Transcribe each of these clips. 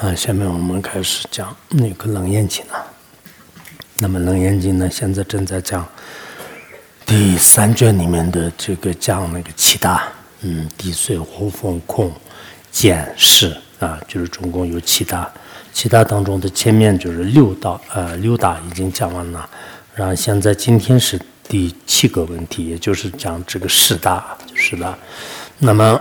啊，下面我们开始讲那个《楞严经》了。那么《楞严经》呢，现在正在讲第三卷里面的这个讲那个七大，嗯，地水火风空见识啊，就是总共有七大。七大当中的前面就是六大，呃，六大已经讲完了。然后现在今天是第七个问题，也就是讲这个十大，是吧？那么。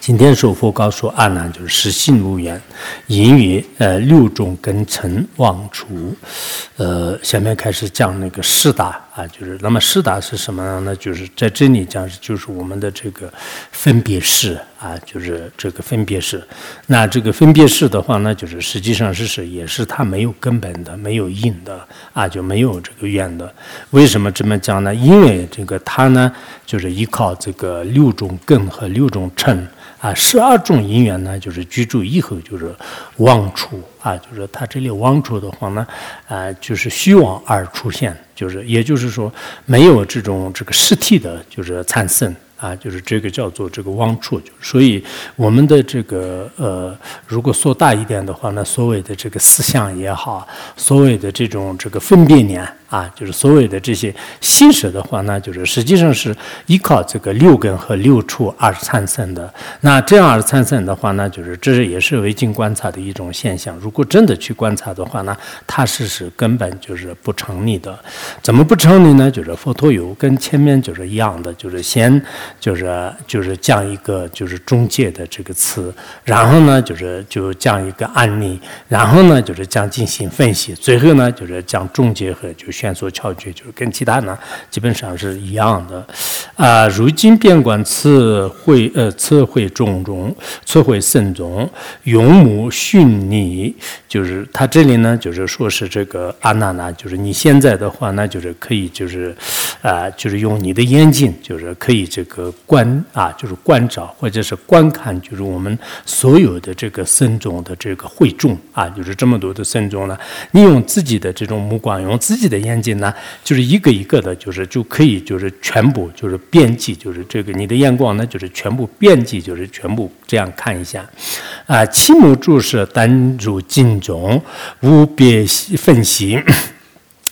今天说佛告诉阿难，就是实性无缘，因为呃六种根尘妄除，呃下面开始讲那个四大啊，就是那么四大是什么呢？就是在这里讲，就是我们的这个分别式啊，就是这个分别式。那这个分别式的话呢，就是实际上是是也是它没有根本的，没有因的啊，就没有这个缘的。为什么这么讲呢？因为这个它呢，就是依靠这个六种根和六种尘。啊，十二种因缘呢，就是居住以后就是妄处啊，就是它这里妄处的话呢，啊，就是虚妄而出现，就是也就是说没有这种这个实体的，就是产生。啊，就是这个叫做这个妄处，所以我们的这个呃，如果说大一点的话呢，所谓的这个思想也好，所谓的这种这个分别念啊，就是所谓的这些心识的话呢，就是实际上是依靠这个六根和六处而产生的。那这样而产生的话呢，就是这也是唯经观察的一种现象。如果真的去观察的话呢，它是是根本就是不成立的。怎么不成立呢？就是佛陀有跟前面就是一样的，就是先。就是就是讲一个就是中介的这个词，然后呢就是就讲一个案例，然后呢就是讲进行分析，最后呢就是讲中介和就宣说巧诀，就是跟其他呢基本上是一样的。啊，如今边关词汇呃词汇种种，词汇慎重，用目训你，就是他这里呢就是说是这个阿难呢，就是你现在的话呢就是可以就是啊就是用你的眼睛就是可以这个。观啊，就是观照或者是观看，就是我们所有的这个僧众的这个会众啊，就是这么多的僧众呢。你用自己的这种目光，用自己的眼睛呢，就是一个一个的，就是就可以就是全部就是编辑，就是这个你的眼光呢，就是全部编辑，就是全部这样看一下啊。七目注视，单入经中，无别分析。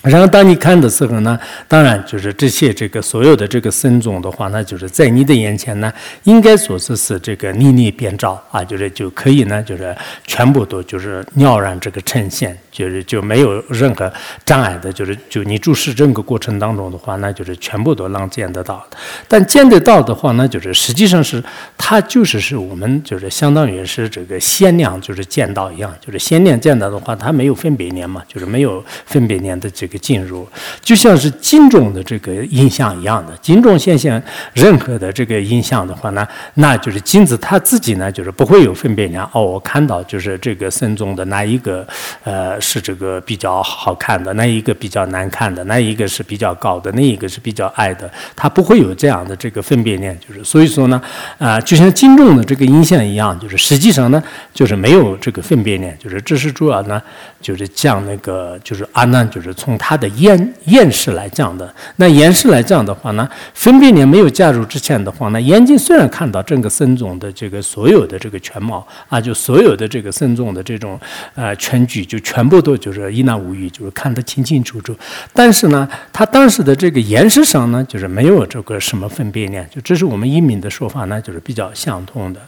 然后当你看的时候呢，当然就是这些这个所有的这个僧众的话，那就是在你的眼前呢，应该说是是这个粒粒遍照啊，就是就可以呢，就是全部都就是了然这个呈现，就是就没有任何障碍的，就是就你注视整个过程当中的话，那就是全部都能见得到。但见得到的话，那就是实际上是它就是是我们就是相当于是这个限量就是见到一样，就是限量见到的话，它没有分别念嘛，就是没有分别念的这。一个进入，就像是金钟的这个印象一样的，金钟现象任何的这个印象的话呢，那就是金子它自己呢，就是不会有分辨量。哦，我看到就是这个僧众的那一个，呃，是这个比较好看的，那一个比较难看的，那一个是比较高的，那一个是比较矮的，它不会有这样的这个分辨量。就是所以说呢，啊，就像金钟的这个印象一样，就是实际上呢，就是没有这个分辨量。就是这是主要呢，就是讲那个就是阿难，就是从。它的验验识来讲的，那验识来讲的话呢，分别念没有加入之前的话呢，眼睛虽然看到整个僧众的这个所有的这个全貌啊，就所有的这个僧众的这种呃全局，就全部都就是一览无余，就是看得清清楚楚。但是呢，他当时的这个验识上呢，就是没有这个什么分别念，就这是我们英明的说法呢，就是比较相通的。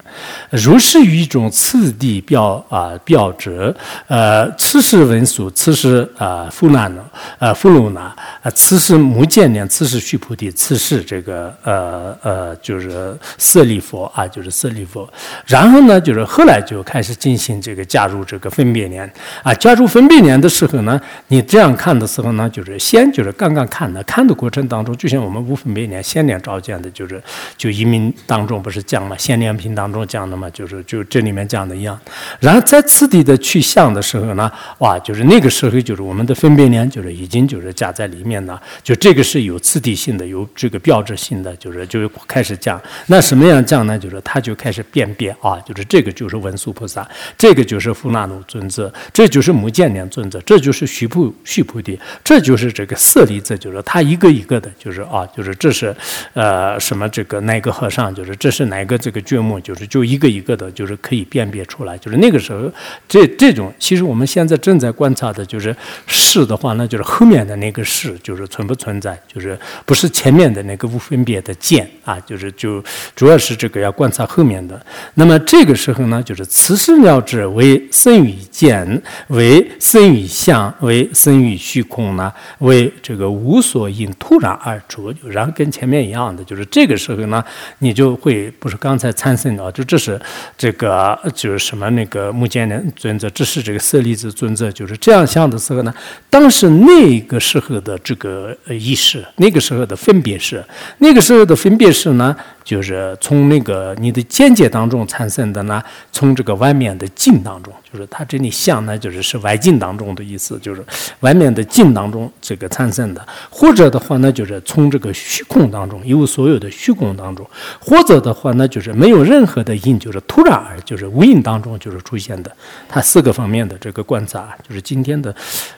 如是于一种次第标啊标志，呃，此时文殊，此时啊富难呢。呃，俘虏呢？呃，此时目犍连，此时须菩提，此时这个呃呃，就是舍利佛啊，就是舍利佛。然后呢，就是后来就开始进行这个加入这个分别念啊。加入分别念的时候呢，你这样看的时候呢，就是先就是刚刚看的，看的过程当中，就像我们无分别念先念照见的，就是就移民当中不是讲嘛，先念品当中讲的嘛，就是就这里面讲的一样。然后在次第的去向的时候呢，哇，就是那个时候就是我们的分别念就是。已经就是加在里面了，就这个是有次第性的，有这个标志性的，就是就开始讲。那什么样讲呢？就是他就开始辨别啊，就是这个就是文殊菩萨，这个就是富那努尊者，这就是目犍连尊者，这就是须菩须菩提，这就是这个舍利子，就是他一个一个的，就是啊，就是这是呃什么这个哪个和尚，就是这是哪个这个觉目，就是就一个一个的，就是可以辨别出来。就是那个时候，这这种其实我们现在正在观察的，就是是的话，那就后面的那个事，就是存不存在，就是不是前面的那个无分别的见啊，就是就主要是这个要观察后面的。那么这个时候呢，就是此时了知为生与见，为生与相，为生与虚空呢，为这个无所因突然而出，然后跟前面一样的，就是这个时候呢，你就会不是刚才参生的，就这是这个就是什么那个目犍连尊者，这是这个舍利子尊者，就是这样想的时候呢，当时那个时候的这个意识，那个时候的分别是，那个时候的分别是呢。就是从那个你的见解当中产生的呢，从这个外面的境当中，就是它这里相呢，就是是外境当中的意思，就是外面的境当中这个产生的，或者的话呢，就是从这个虚空当中，一无所有的虚空当中，或者的话呢，就是没有任何的因，就是突然而就是无因当中就是出现的，它四个方面的这个观察，就是今天的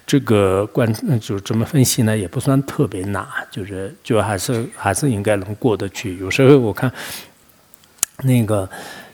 这个观，就是这么分析呢，也不算特别难，就是就还是还是应该能过得去，有时候我看。看，那个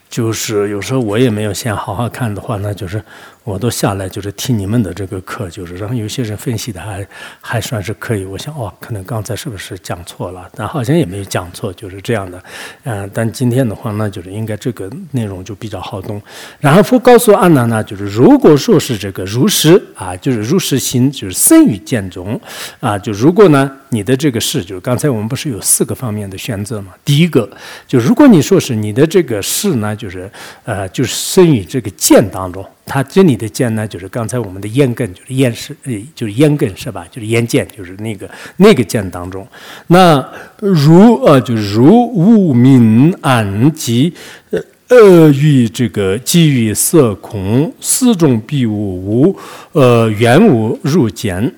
就是有时候我也没有先好好看的话，那就是。我都下来就是听你们的这个课，就是然后有些人分析的还还算是可以。我想哦，可能刚才是不是讲错了？但好像也没有讲错，就是这样的。嗯，但今天的话，呢就是应该这个内容就比较好懂。然后佛告诉阿难呢，就是如果说是这个如实啊，就是如实心，就是生于见中啊。就如果呢，你的这个事，就是刚才我们不是有四个方面的选择嘛？第一个，就如果你说是你的这个事呢，就是呃，就是生于这个见当中。它这里的见呢，就是刚才我们的咽根，就是咽是，呃，就是咽根是吧？就是咽见，就是那个那个见当中。那如呃，就如无明暗及呃恶欲这个基于色空，四种必无无呃缘无入见。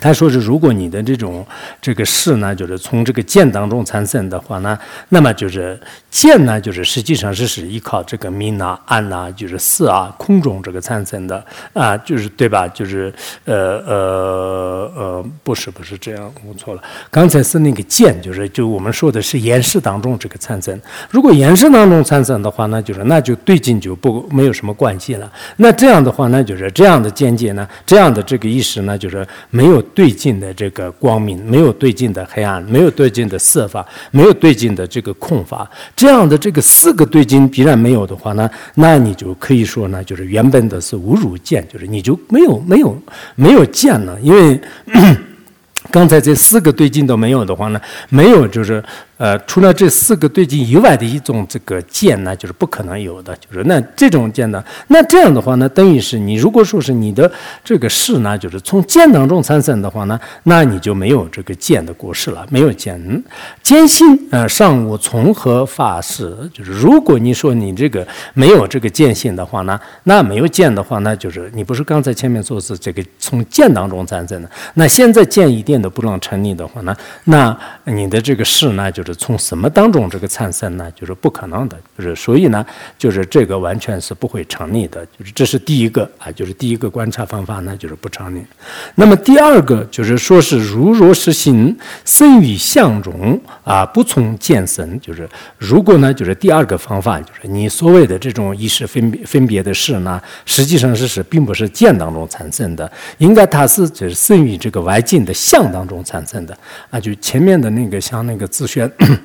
他说是，如果你的这种这个事呢，就是从这个见当中产生的话呢，那么就是见呢，就是实际上是是依靠这个明啊、暗啊，就是色啊、空中这个产生的啊，就是对吧？就是呃呃呃，不是不是这样，我错了。刚才是那个见，就是就我们说的是言识当中这个产生。如果言识当中产生的话，那就是那就对境就不没有什么关系了。那这样的话，那就是这样的见解呢，这样的这个意识呢，就是没有。对境的这个光明，没有对境的黑暗，没有对境的色法，没有对境的这个空法，这样的这个四个对境必然没有的话呢，那你就可以说呢，就是原本的是无如见，就是你就没有没有没有见了，因为 刚才这四个对境都没有的话呢，没有就是。呃，除了这四个对境以外的一种这个见呢，就是不可能有的。就是那这种见呢，那这样的话呢，等于是你如果说是你的这个事呢，就是从见当中产生的话呢，那你就没有这个见的过失了，没有见。见心呃，上无从何发誓？就是如果你说你这个没有这个见性的话呢，那没有见的话，那就是你不是刚才前面说是这个从见当中产生的，那现在见一点都不能成立的话呢，那你的这个事呢，就。是从什么当中这个产生呢？就是不可能的，就是所以呢，就是这个完全是不会成立的，就是这是第一个啊，就是第一个观察方法呢，就是不成立。那么第二个就是说是如若是心生于相中啊，不从见生，就是如果呢，就是第二个方法，就是你所谓的这种意识分别分别的事呢，实际上是是并不是见当中产生的，应该它是就是生于这个外境的相当中产生的啊，就前面的那个像那个自宣。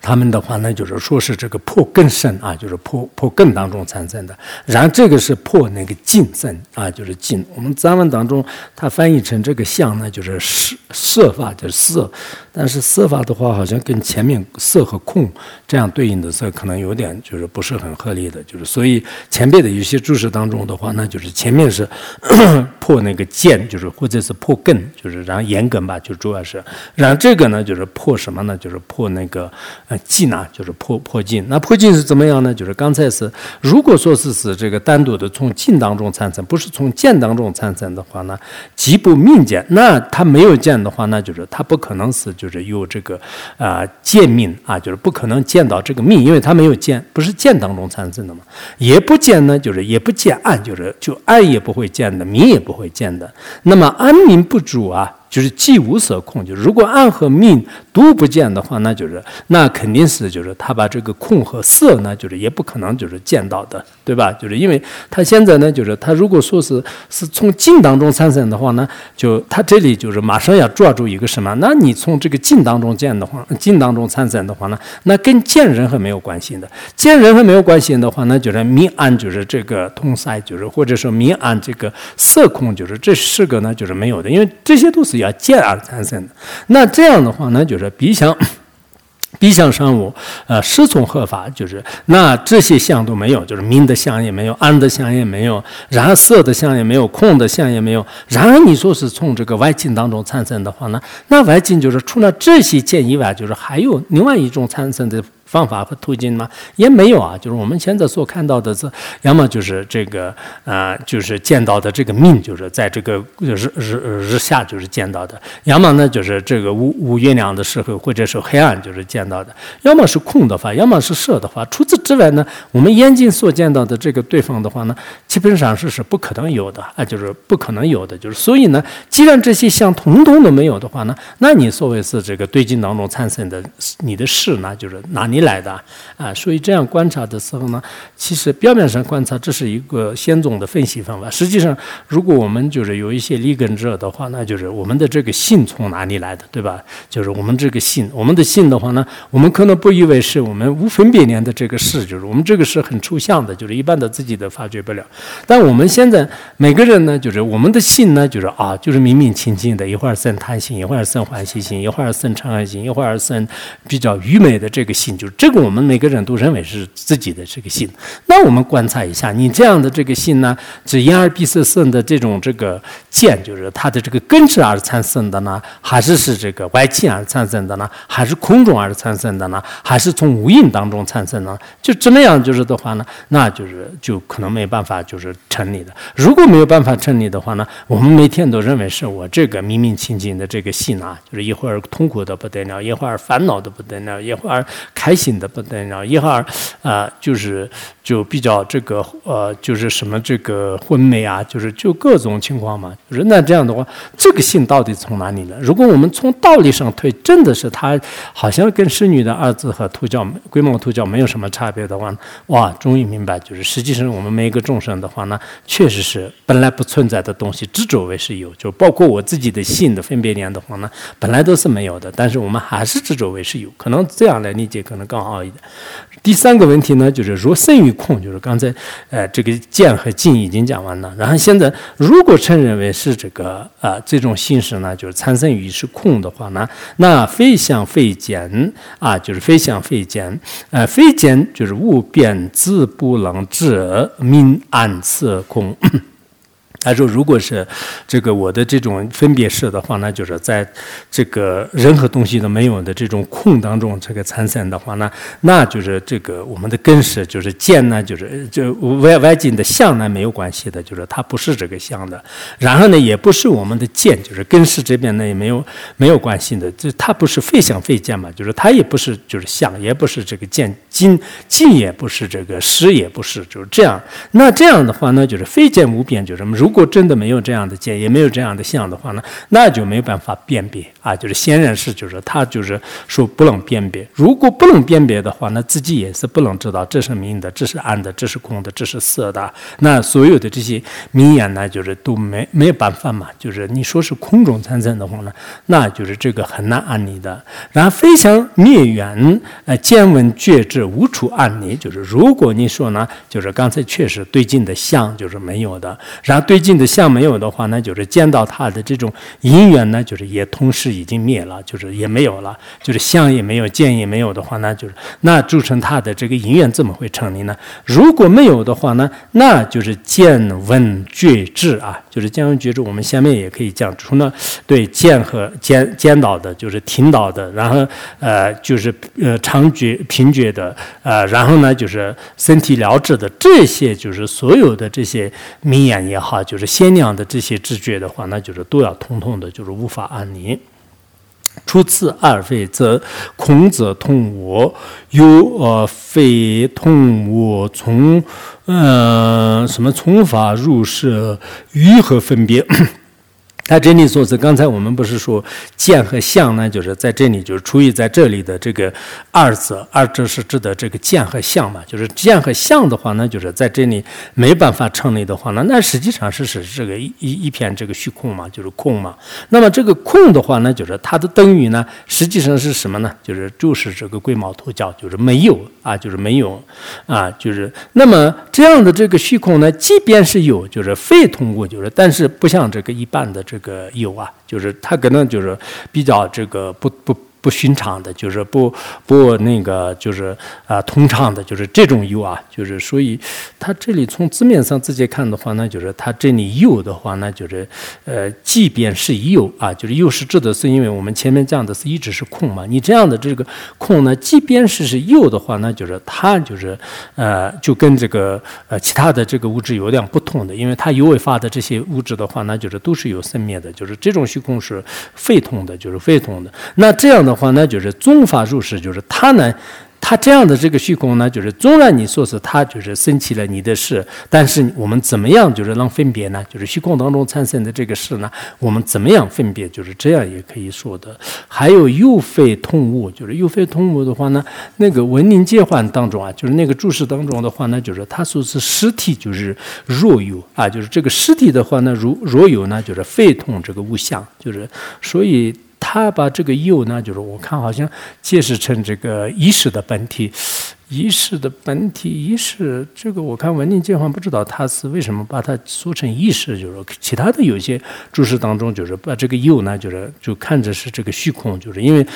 他们的话呢，就是说是这个破更深啊，就是破破更当中产生的。然后这个是破那个净身啊，就是净。我们藏文当中，它翻译成这个相呢，就是色色法，就是色。但是色法的话，好像跟前面色和空这样对应的色，可能有点就是不是很合理的。就是所以前面的有些注释当中的话，那就是前面是。破那个剑，就是或者是破根，就是然后眼根吧，就主要是，然后这个呢就是破什么呢？就是破那个呃劲啊，就是破破劲。那破劲是怎么样呢？就是刚才是如果说是是这个单独的从劲当中产生，不是从剑当中产生的话呢，即不命剑。那他没有剑的话，那就是他不可能是就是有这个啊剑命啊，就是不可能见到这个命，因为他没有剑，不是剑当中产生的嘛。也不见呢，就是也不见暗，就是就暗也不会见的，明也不会见的。那么安民不主啊。就是既无色空，就是如果暗和明都不见的话，那就是那肯定是就是他把这个空和色呢，就是也不可能就是见到的，对吧？就是因为他现在呢，就是他如果说是是从境当中产生的话呢，就他这里就是马上要抓住一个什么？那你从这个境当中见的话，境当中产生的话呢，那跟见人和没有关系的。见人和没有关系的话，那就是明暗就是这个通塞，就是或者说明暗这个色空，就是这四个呢就是没有的，因为这些都是。要见而产生的，那这样的话呢，就是鼻相，鼻相生物，呃，失从合法，就是那这些相都没有，就是明的相也没有，暗的相也没有，然后色的相也没有，空的相也没有。然而你说是从这个外境当中产生的话呢，那外境就是除了这些见以外，就是还有另外一种产生的。方法和途径吗？也没有啊，就是我们现在所看到的是，要么就是这个啊，就是见到的这个命，就是在这个日日日下就是见到的；要么呢，就是这个五五月亮的时候，或者是黑暗就是见到的；要么是空的话，要么是色的话。除此之外呢，我们眼睛所见到的这个对方的话呢，基本上是是不可能有的啊，就是不可能有的。就是所以呢，既然这些像通通都没有的话呢，那你所谓是这个对境当中产生的你的事呢，就是哪里？来的啊，所以这样观察的时候呢，其实表面上观察这是一个先总的分析方法。实际上，如果我们就是有一些立根者的话，那就是我们的这个性从哪里来的，对吧？就是我们这个性，我们的性的话呢，我们可能不以为是我们无分别念的这个事，就是我们这个是很抽象的，就是一般的自己的发觉不了。但我们现在每个人呢，就是我们的性呢，就是啊，就是明明清清的，一会儿生贪心，一会儿生欢喜心，一会儿生嗔恨心，一会儿生比较愚昧的这个性，就。这个我们每个人都认为是自己的这个心，那我们观察一下，你这样的这个心呢，是因而闭塞生的这种这个见，就是它的这个根治而产生的呢，还是是这个外境而产生的呢，还是空中而产生的呢，还是从无印当中产生呢？就这么样就是的话呢，那就是就可能没办法就是成立的。如果没有办法成立的话呢，我们每天都认为是我这个明明清净的这个心啊，就是一会儿痛苦的不得了，一会儿烦恼的不得了，一会儿开。醒的不得了，一号啊，就是就比较这个呃，就是什么这个昏昧啊，就是就各种情况嘛。就是那这样的话，这个性到底从哪里来？如果我们从道理上推，真的是他好像跟侍女的儿子和土教龟毛土教没有什么差别的话，哇，终于明白，就是实际上我们每一个众生的话呢，确实是本来不存在的东西，执着为是有，就包括我自己的性的分别念的话呢，本来都是没有的，但是我们还是执着为是有，可能这样来理解可能。更好一点。第三个问题呢，就是若生于空，就是刚才呃这个见和静已经讲完了。然后现在如果承认为是这个啊这种形式呢，就是产生于是空的话呢，那非相非见啊，就是非相非见，呃非见就是无变自不能知明暗色空。他说：“如果是这个我的这种分别式的话，那就是在这个任何东西都没有的这种空当中这个产生的话呢，那就是这个我们的根式就是见呢，就是就外外境的相呢没有关系的，就是它不是这个相的。然后呢，也不是我们的见，就是根式这边呢也没有没有关系的。就它不是非相非见嘛，就是它也不是就是相，也不是这个见，境境也不是这个识也不是，就是这样。那这样的话呢，就是非见无变，就是如。如果真的没有这样的见，也没有这样的相的话呢，那就没有办法辨别啊。就是显然是，就是他就是说不能辨别。如果不能辨别的话，那自己也是不能知道这是明的，这是暗的，这是空的，这是色的。那所有的这些名言呢，就是都没没有办法嘛。就是你说是空中产生的话呢，那就是这个很难按理的。然后非常灭缘，呃，见闻觉知无处按理。就是如果你说呢，就是刚才确实对镜的相就是没有的，然后对。对镜的相没有的话呢，就是见到它的这种因缘呢，就是也同时已经灭了，就是也没有了，就是相也没有，见也没有的话，那就是那铸成它的这个因缘怎么会成立呢？如果没有的话呢，那就是见闻觉知啊，就是见闻觉知。我们下面也可以讲，除了对见和见见到的，就是听到的，然后呃就是呃常觉平觉的，呃然后呢就是身体了知的这些，就是所有的这些明眼也好，就是鲜亮的这些知觉的话，那就是都要通通的，就是无法安宁。除此二非，则孔子通我，有呃非通我，从呃什么从法入世，于何分别？他这里说是刚才我们不是说见和相呢？就是在这里，就是出于在这里的这个二者，二者是指的这个见和相嘛。就是见和相的话呢，就是在这里没办法成立的话呢，那实际上是是这个一一片这个虚空嘛，就是空嘛。那么这个空的话呢，就是它的等于呢，实际上是什么呢？就是就是这个龟毛脱角，就是没有啊，就是没有啊，就是那么这样的这个虚空呢，即便是有，就是非通过，就是但是不像这个一般的这。这个有啊，就是他可能就是比较这个不不。不寻常的，就是不不那个，就是啊，通畅的，就是这种油啊，就是所以它这里从字面上直接看的话呢，就是它这里油的话呢，就是呃，即便是油啊，就是油是指的是，因为我们前面讲的是一直是空嘛，你这样的这个空呢，即便是是油的话呢，就是它就是呃，就跟这个呃其他的这个物质有点不同的，因为它有尾发的这些物质的话，那就是都是有生灭的，就是这种虚空是非通的，就是非通的。那这样的话呢，就是宗法入世，就是他呢。他这样的这个虚空呢，就是纵然你说是他就是生起了你的事，但是我们怎么样就是能分别呢？就是虚空当中产生的这个事呢，我们怎么样分别？就是这样也可以说的。还有又非通物，就是又非通物的话呢，那个文明界幻当中啊，就是那个注释当中的话呢，就是他说是实体就是若有啊，就是这个实体的话呢，如若有呢，就是非通这个物象，就是所以。他把这个有呢，就是我看好像解释成这个意识的本体，意识的本体，意识这个我看文定解放不知道他是为什么把它说成意识，就是其他的有些注释当中就是把这个有呢，就是就看着是这个虚空，就是因为。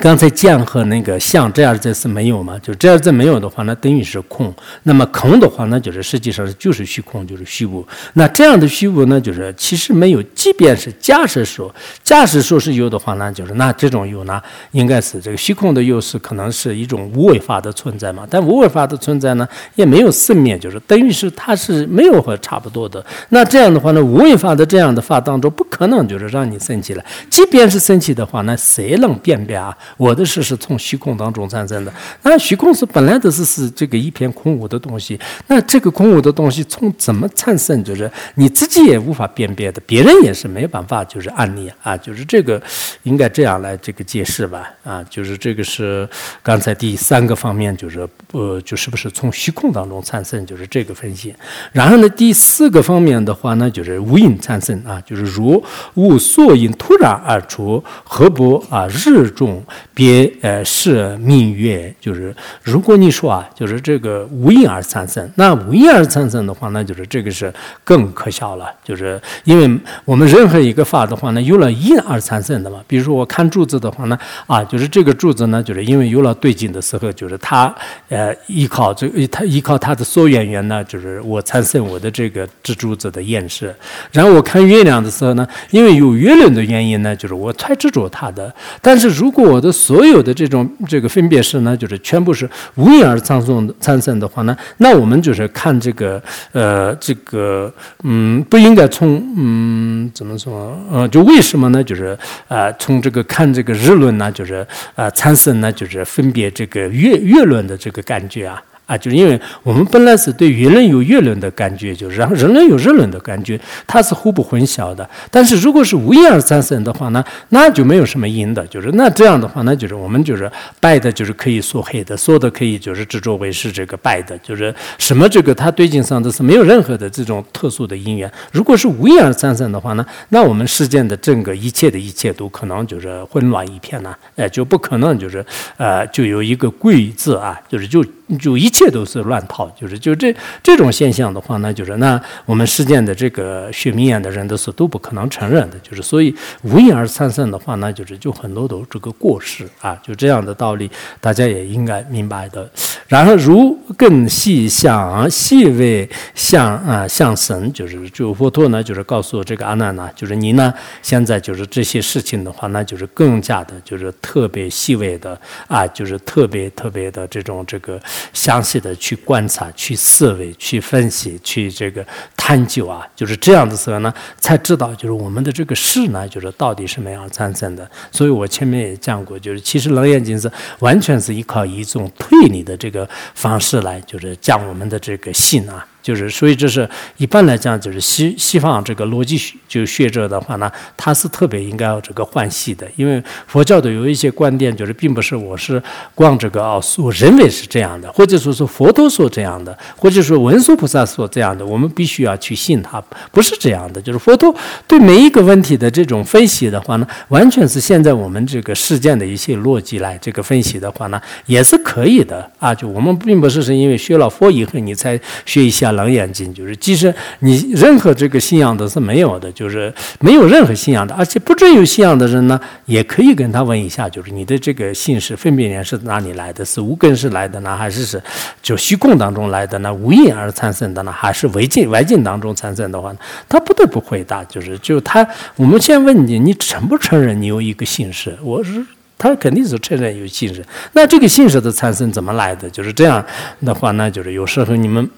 刚才见和那个相这样子是没有嘛？就这样子没有的话，那等于是空。那么空的话，那就是实际上就是虚空，就是虚无。那这样的虚无呢，就是其实没有。即便是假设说，假设说是有的话，那就是那这种有呢，应该是这个虚空的有是可能是一种无为法的存在嘛？但无为法的存在呢，也没有生灭，就是等于是它是没有和差不多的。那这样的话呢，无为法的这样的法当中，不可能就是让你生气了。即便是生气的话，那谁能辨别啊？我的事是从虚空当中产生的，那虚空是本来的是是这个一片空无的东西，那这个空无的东西从怎么产生，就是你自己也无法辨别的，别人也是没办法就是案例啊，就是这个应该这样来这个解释吧，啊，就是这个是刚才第三个方面，就是呃，就是不是从虚空当中产生，就是这个分析。然后呢，第四个方面的话呢，就是无因产生啊，就是如无所因突然而出，何不啊日中。别呃是明月，就是如果你说啊，就是这个无因而产生，那无因而产生的话，那就是这个是更可笑了，就是因为我们任何一个法的话呢，有了因而产生的嘛。比如说我看柱子的话呢，啊，就是这个柱子呢，就是因为有了对景的时候，就是它呃依靠这它依靠它的所缘缘呢，就是我产生我的这个这柱子的颜色。然后我看月亮的时候呢，因为有月亮的原因呢，就是我才执着它的。但是如果我的所有的这种这个分别是呢，就是全部是无因而产生的产生的话呢，那我们就是看这个呃这个嗯不应该从嗯怎么说呃就为什么呢？就是啊从这个看这个日论呢，就是啊产生呢就是分别这个月月论的这个感觉啊。啊，就是因为我们本来是对月轮有月轮的感觉，就是然后人类有日轮的感觉，它是互不混淆的。但是如果是无因而产生的话呢，那就没有什么因的，就是那这样的话，那就是我们就是白的，就是可以说黑的，说的可以就是执着为是这个白的，就是什么这个它对境上的是没有任何的这种特殊的因缘。如果是无因而产生的话呢，那我们世间的整个一切的一切都可能就是混乱一片呢，哎，就不可能就是呃就有一个贵字啊，就是就就一。一切都是乱套，就是就这这种现象的话呢，就是那我们世间的这个学明眼的人都是都不可能承认的，就是所以无因而产生的话呢，就是就很多都这个过失啊，就这样的道理，大家也应该明白的。然后如更细想细微向啊向神，就是就佛陀呢，就是告诉这个阿难呢，就是你呢现在就是这些事情的话，那就是更加的，就是特别细微的啊，就是特别特别的这种这个详细的去观察、去思维、去分析、去这个探究啊，就是这样的时候呢，才知道就是我们的这个事呢，就是到底什么样产生的。所以我前面也讲过，就是其实楞严经是完全是依靠一种推理的这个方式来，就是讲我们的这个信啊。就是，所以这是一般来讲，就是西西方这个逻辑学就学者的话呢，他是特别应该要这个换系的，因为佛教的有一些观点，就是并不是我是光这个啊，我认为是这样的，或者说是佛陀说这样的，或者说文殊菩萨说这样的，我们必须要去信他，不是这样的。就是佛陀对每一个问题的这种分析的话呢，完全是现在我们这个事件的一些逻辑来这个分析的话呢，也是可以的啊。就我们并不是是因为学了佛以后你才学一下。冷眼睛就是，即使你任何这个信仰都是没有的，就是没有任何信仰的，而且不准有信仰的人呢，也可以跟他问一下，就是你的这个姓氏分别念是哪里来的？是无根是来的呢，还是是就虚空当中来的呢？无因而产生的呢，还是外境外境当中产生的话，他不得不回答，就是就他，我们先问你，你承不承认你有一个姓氏？我是他肯定是承认有姓氏。那这个姓氏的产生怎么来的？就是这样的话呢，就是有时候你们。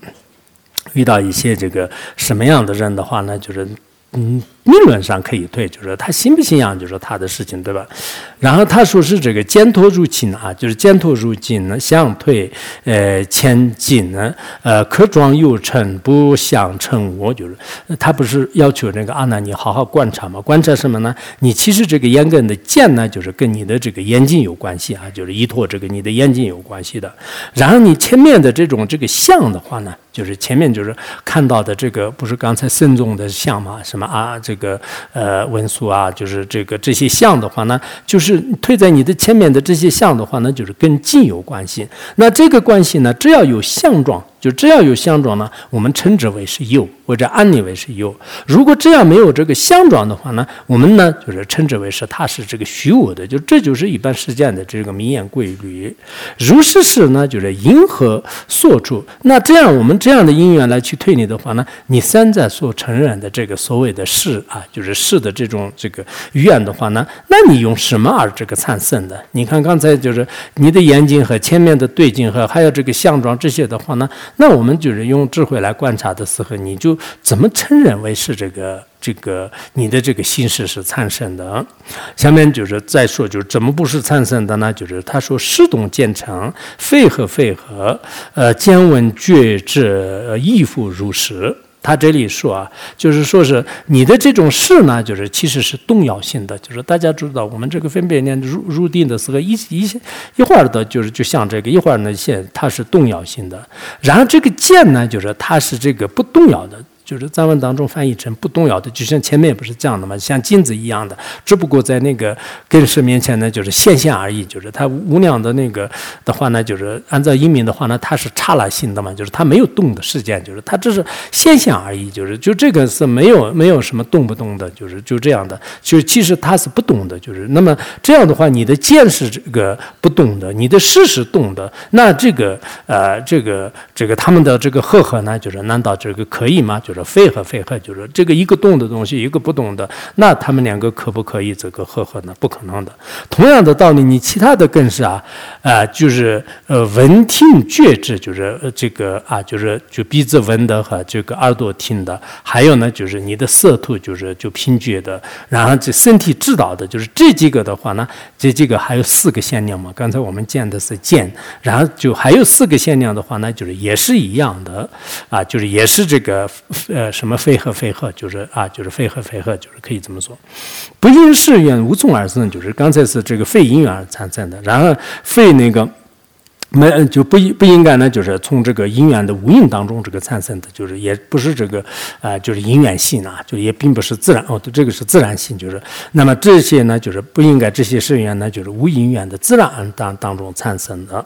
遇到一些这个什么样的人的话呢？就是嗯。理论上可以退，就是他信不信仰，就是他的事情，对吧？然后他说是这个肩托入境啊，就是肩托入境呢，相退呃前进呢，呃可装有成，不相成我，就是他不是要求那个阿难你好好观察嘛？观察什么呢？你其实这个眼根的见呢，就是跟你的这个眼睛有关系啊，就是依托这个你的眼睛有关系的。然后你前面的这种这个相的话呢，就是前面就是看到的这个，不是刚才慎重的相吗？什么啊这个。个呃文书啊，就是这个这些相的话呢，就是推在你的前面的这些相的话呢，就是跟境有关系。那这个关系呢，只要有相状。就只要有相状呢，我们称之为是有，或者安你为是有。如果这样没有这个相状的话呢，我们呢就是称之为是它是这个虚无的。就这就是一般实践的这个明眼规律。如是是呢，就是因何所处。那这样我们这样的因缘来去推理的话呢，你现在所承认的这个所谓的是啊，就是是的这种这个愿的话呢，那你用什么而这个产生的？你看刚才就是你的眼睛和前面的对镜和还有这个相状这些的话呢？那我们就是用智慧来观察的时候，你就怎么承认为是这个这个你的这个心事是产生的？下面就是再说，就是怎么不是产生的呢？就是他说事动见成，非和非和，呃，见闻觉知亦复如是。他这里说啊，就是说是你的这种事呢，就是其实是动摇性的。就是大家知道，我们这个分别念入入定的时候，一一一会儿的，就是就像这个一会儿呢，现它是动摇性的。然后这个见呢，就是它是这个不动摇的。就是藏文当中翻译成不动摇的，就像前面不是这样的吗？像镜子一样的，只不过在那个根识面前呢，就是现象而已。就是它无量的那个的话呢，就是按照音明的话呢，它是刹那性的嘛，就是它没有动的事件，就是它只是现象而已。就是就这个是没有没有什么动不动的，就是就这样的。就其实它是不动的，就是那么这样的话，你的见是这个不动的，你的事是动的，那这个呃这个这个他们的这个和合呢，就是难道这个可以吗？就是。非和非和，就是这个一个动的东西，一个不动的，那他们两个可不可以这个合合呢？不可能的。同样的道理，你其他的更是啊，啊，就是呃，闻听觉知，就是这个啊，就是就鼻子闻的和这个耳朵听的，还有呢，就是你的色图，就是就听觉的，然后这身体知道的，就是这几个的话呢，这几个还有四个限量嘛。刚才我们见的是见，然后就还有四个限量的话呢，就是也是一样的啊，就是也是这个。呃，什么非和非合，就是啊，就是非和非合，就是可以这么说。不因事缘无从而生，就是刚才是这个非因缘而产生的。然后非那个没就不不应该呢，就是从这个因缘的无因当中这个产生的，就是也不是这个啊，就是因缘性啊，就也并不是自然哦，这个是自然性，就是那么这些呢，就是不应该这些事缘呢，就是无因缘的自然当当中产生的。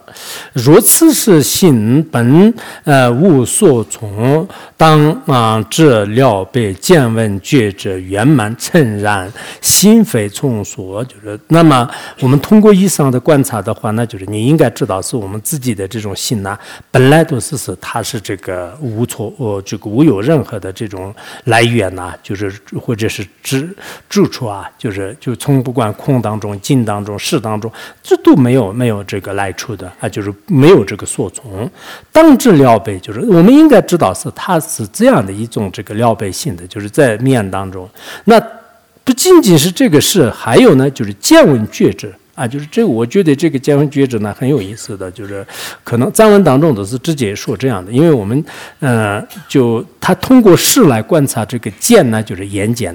若此是性本呃无所从，当啊这了被见闻觉者圆满诚然，心非从所，就是那么我们通过以上的观察的话，那就是你应该知道是我们。自己的这种心呢，本来都是是它是这个无错哦，这个无有任何的这种来源呐，就是或者是支住处啊，就是就从不管空当中、静当中、事当中，这都没有没有这个来处的啊，就是没有这个所从。当知了备，就是我们应该知道是它是这样的一种这个了备性的，就是在面当中。那不仅仅是这个事，还有呢，就是见闻觉知。啊，就是这，我觉得这个见闻觉知呢很有意思的，就是可能藏文当中都是直接说这样的，因为我们，呃，就他通过视来观察这个见呢，就是眼见；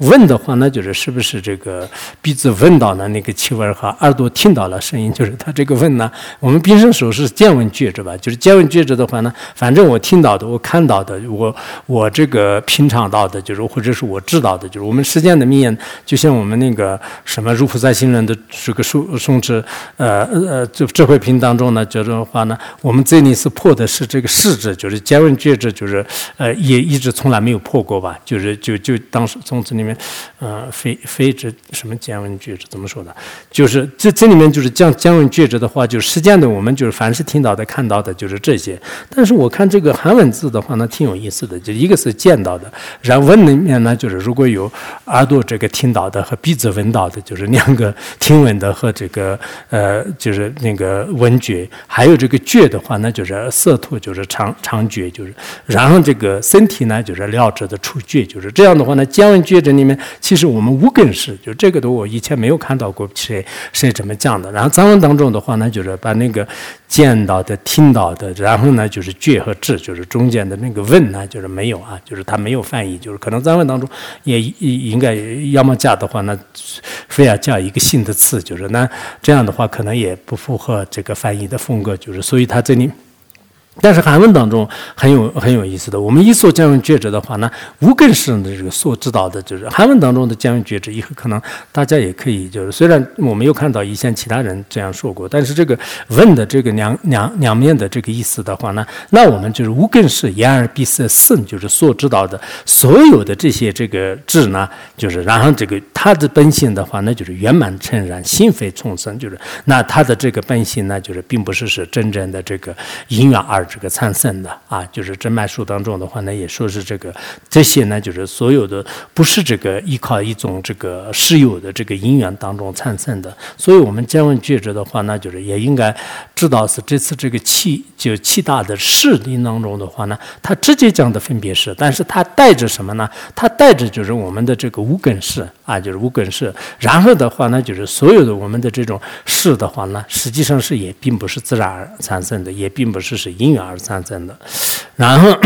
闻的话呢，就是是不是这个鼻子闻到了那个气味和耳朵听到了声音，就是他这个闻呢，我们平时说是见闻觉知吧，就是见闻觉知的话呢，反正我听到的，我看到的，我我这个品尝到的，就是或者是我知道的，就是我们实践的面，就像我们那个什么如菩萨心人的这个。宋宋之，呃呃，这智慧品当中呢，这种话呢，我们这里是破的是这个世智，就是见闻觉知，就是呃，也一直从来没有破过吧，就是就就当时从这里面，呃，非非知什么见闻觉知怎么说的？就是这这里面就是讲见闻觉知的话，就是实践的我们就是凡是听到的、看到的，就是这些。但是我看这个韩文字的话呢，挺有意思的，就一个是见到的，然后文里面呢，就是如果有耳朵这个听到的和鼻子闻到的，就是两个 听闻的。和这个呃，就是那个闻觉，还有这个觉的话，那就是色图，就是长长觉，就是然后这个身体呢，就是了知的触觉，就是这样的话呢，见闻觉这里面，其实我们无根识，就这个都我以前没有看到过谁谁怎么讲的。然后藏文当中的话呢，就是把那个见到的、听到的，然后呢就是觉和知，就是中间的那个问呢，就是没有啊，就是它没有翻译，就是可能藏文当中也应该要么加的话，那非要加一个新的词，就是。那这样的话，可能也不符合这个翻译的风格，就是，所以他这里。但是韩文当中很有很有意思的，我们一说见闻觉知的话呢，无根识的这个所知道的，就是韩文当中的见闻觉知，以后可能大家也可以就是，虽然我没有看到以前其他人这样说过，但是这个问的这个两两两面的这个意思的话呢，那我们就是无根识言而必色圣，就是所知道的所有的这些这个智呢，就是然后这个他的本性的话，那就是圆满诚然，心非重生，就是那他的这个本性呢，就是并不是是真正的这个因缘而。这个产生的啊，就是真脉书当中的话呢，也说是这个这些呢，就是所有的不是这个依靠一种这个实有的这个因缘当中产生的。所以，我们见闻觉知的话，那就是也应该知道是这次这个气就气大的势力当中的话呢，它直接讲的分别是，但是它带着什么呢？它带着就是我们的这个无根识啊，就是无根识。然后的话呢，就是所有的我们的这种势的话呢，实际上是也并不是自然而产生的，也并不是是因。而产生的，然后。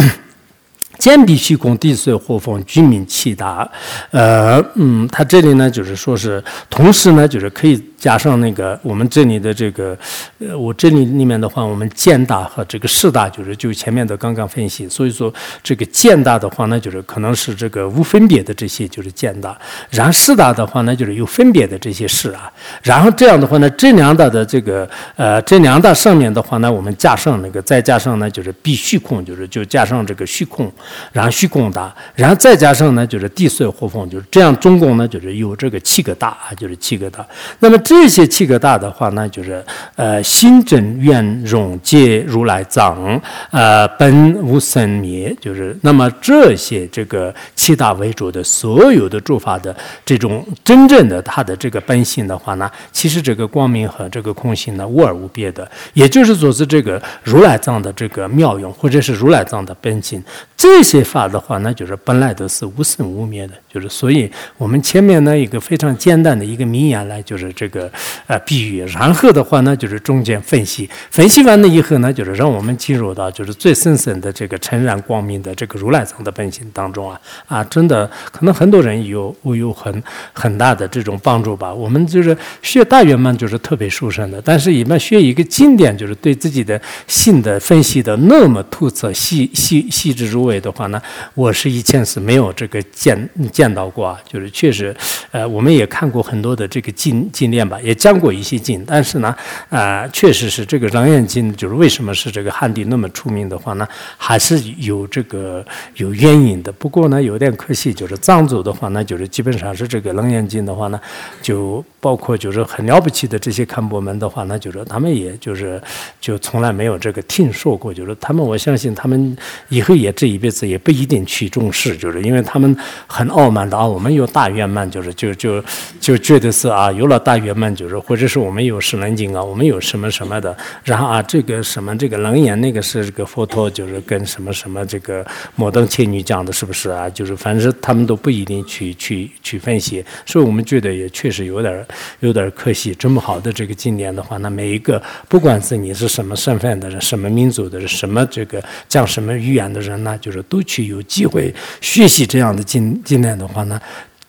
坚壁虚空，地水火风，居民气大。呃，嗯，他这里呢，就是说是，同时呢，就是可以加上那个我们这里的这个，呃，我这里里面的话，我们见大和这个势大，就是就前面的刚刚分析，所以说这个见大的话呢，就是可能是这个无分别的这些就是见大，然后势大的话呢，就是有分别的这些势啊。然后这样的话呢，这两大的这个呃，这两大上面的话呢，我们加上那个，再加上呢，就是必虚空，就是就加上这个虚空。然后虚空大，然后再加上呢，就是地水火风，就是这样，总共呢就是有这个七个大，就是七个大。那么这些七个大的话呢，就是呃，心正愿融皆如来藏，呃，本无生灭，就是那么这些这个七大为主的所有的诸法的这种真正的它的这个本性的话呢，其实这个光明和这个空性呢无二无别的，也就是说是这个如来藏的这个妙用，或者是如来藏的本性。这这些法的话，那就是本来都是无生无灭的。就是所以我们前面呢一个非常简单的一个名言来，就是这个呃比喻，然后的话呢就是中间分析，分析完了以后呢，就是让我们进入到就是最深深的这个诚然光明的这个如来藏的本性当中啊啊，真的可能很多人有有很很大的这种帮助吧。我们就是学大圆满就是特别殊胜的，但是一般学一个经典，就是对自己的性的分析的那么透彻、细细细致入微的话呢，我是以前是没有这个见见看到过啊。就是确实，呃，我们也看过很多的这个经经典吧，也讲过一些经，但是呢，啊，确实是这个《楞严经》，就是为什么是这个汉地那么出名的话呢，还是有这个有原因的。不过呢，有点可惜，就是藏族的话呢，就是基本上是这个《楞严经》的话呢，就包括就是很了不起的这些堪布们的话呢，就是他们也就是就从来没有这个听说过，就是他们，我相信他们以后也这一辈子也不一定去重视，就是因为他们很傲的啊，我们有大圆满，就是就就就觉得是啊，有了大圆满，就是或者是我们有十能经啊，我们有什么什么的，然后啊，这个什么这个楞严那个是这个佛陀，就是跟什么什么这个摩登伽女讲的，是不是啊？就是反正他们都不一定去去去分析，所以我们觉得也确实有点有点可惜。这么好的这个经典的话，那每一个不管是你是什么身份的人，什么民族的人，什么这个讲什么语言的人呢，就是都去有机会学习这样的经经典的话呢，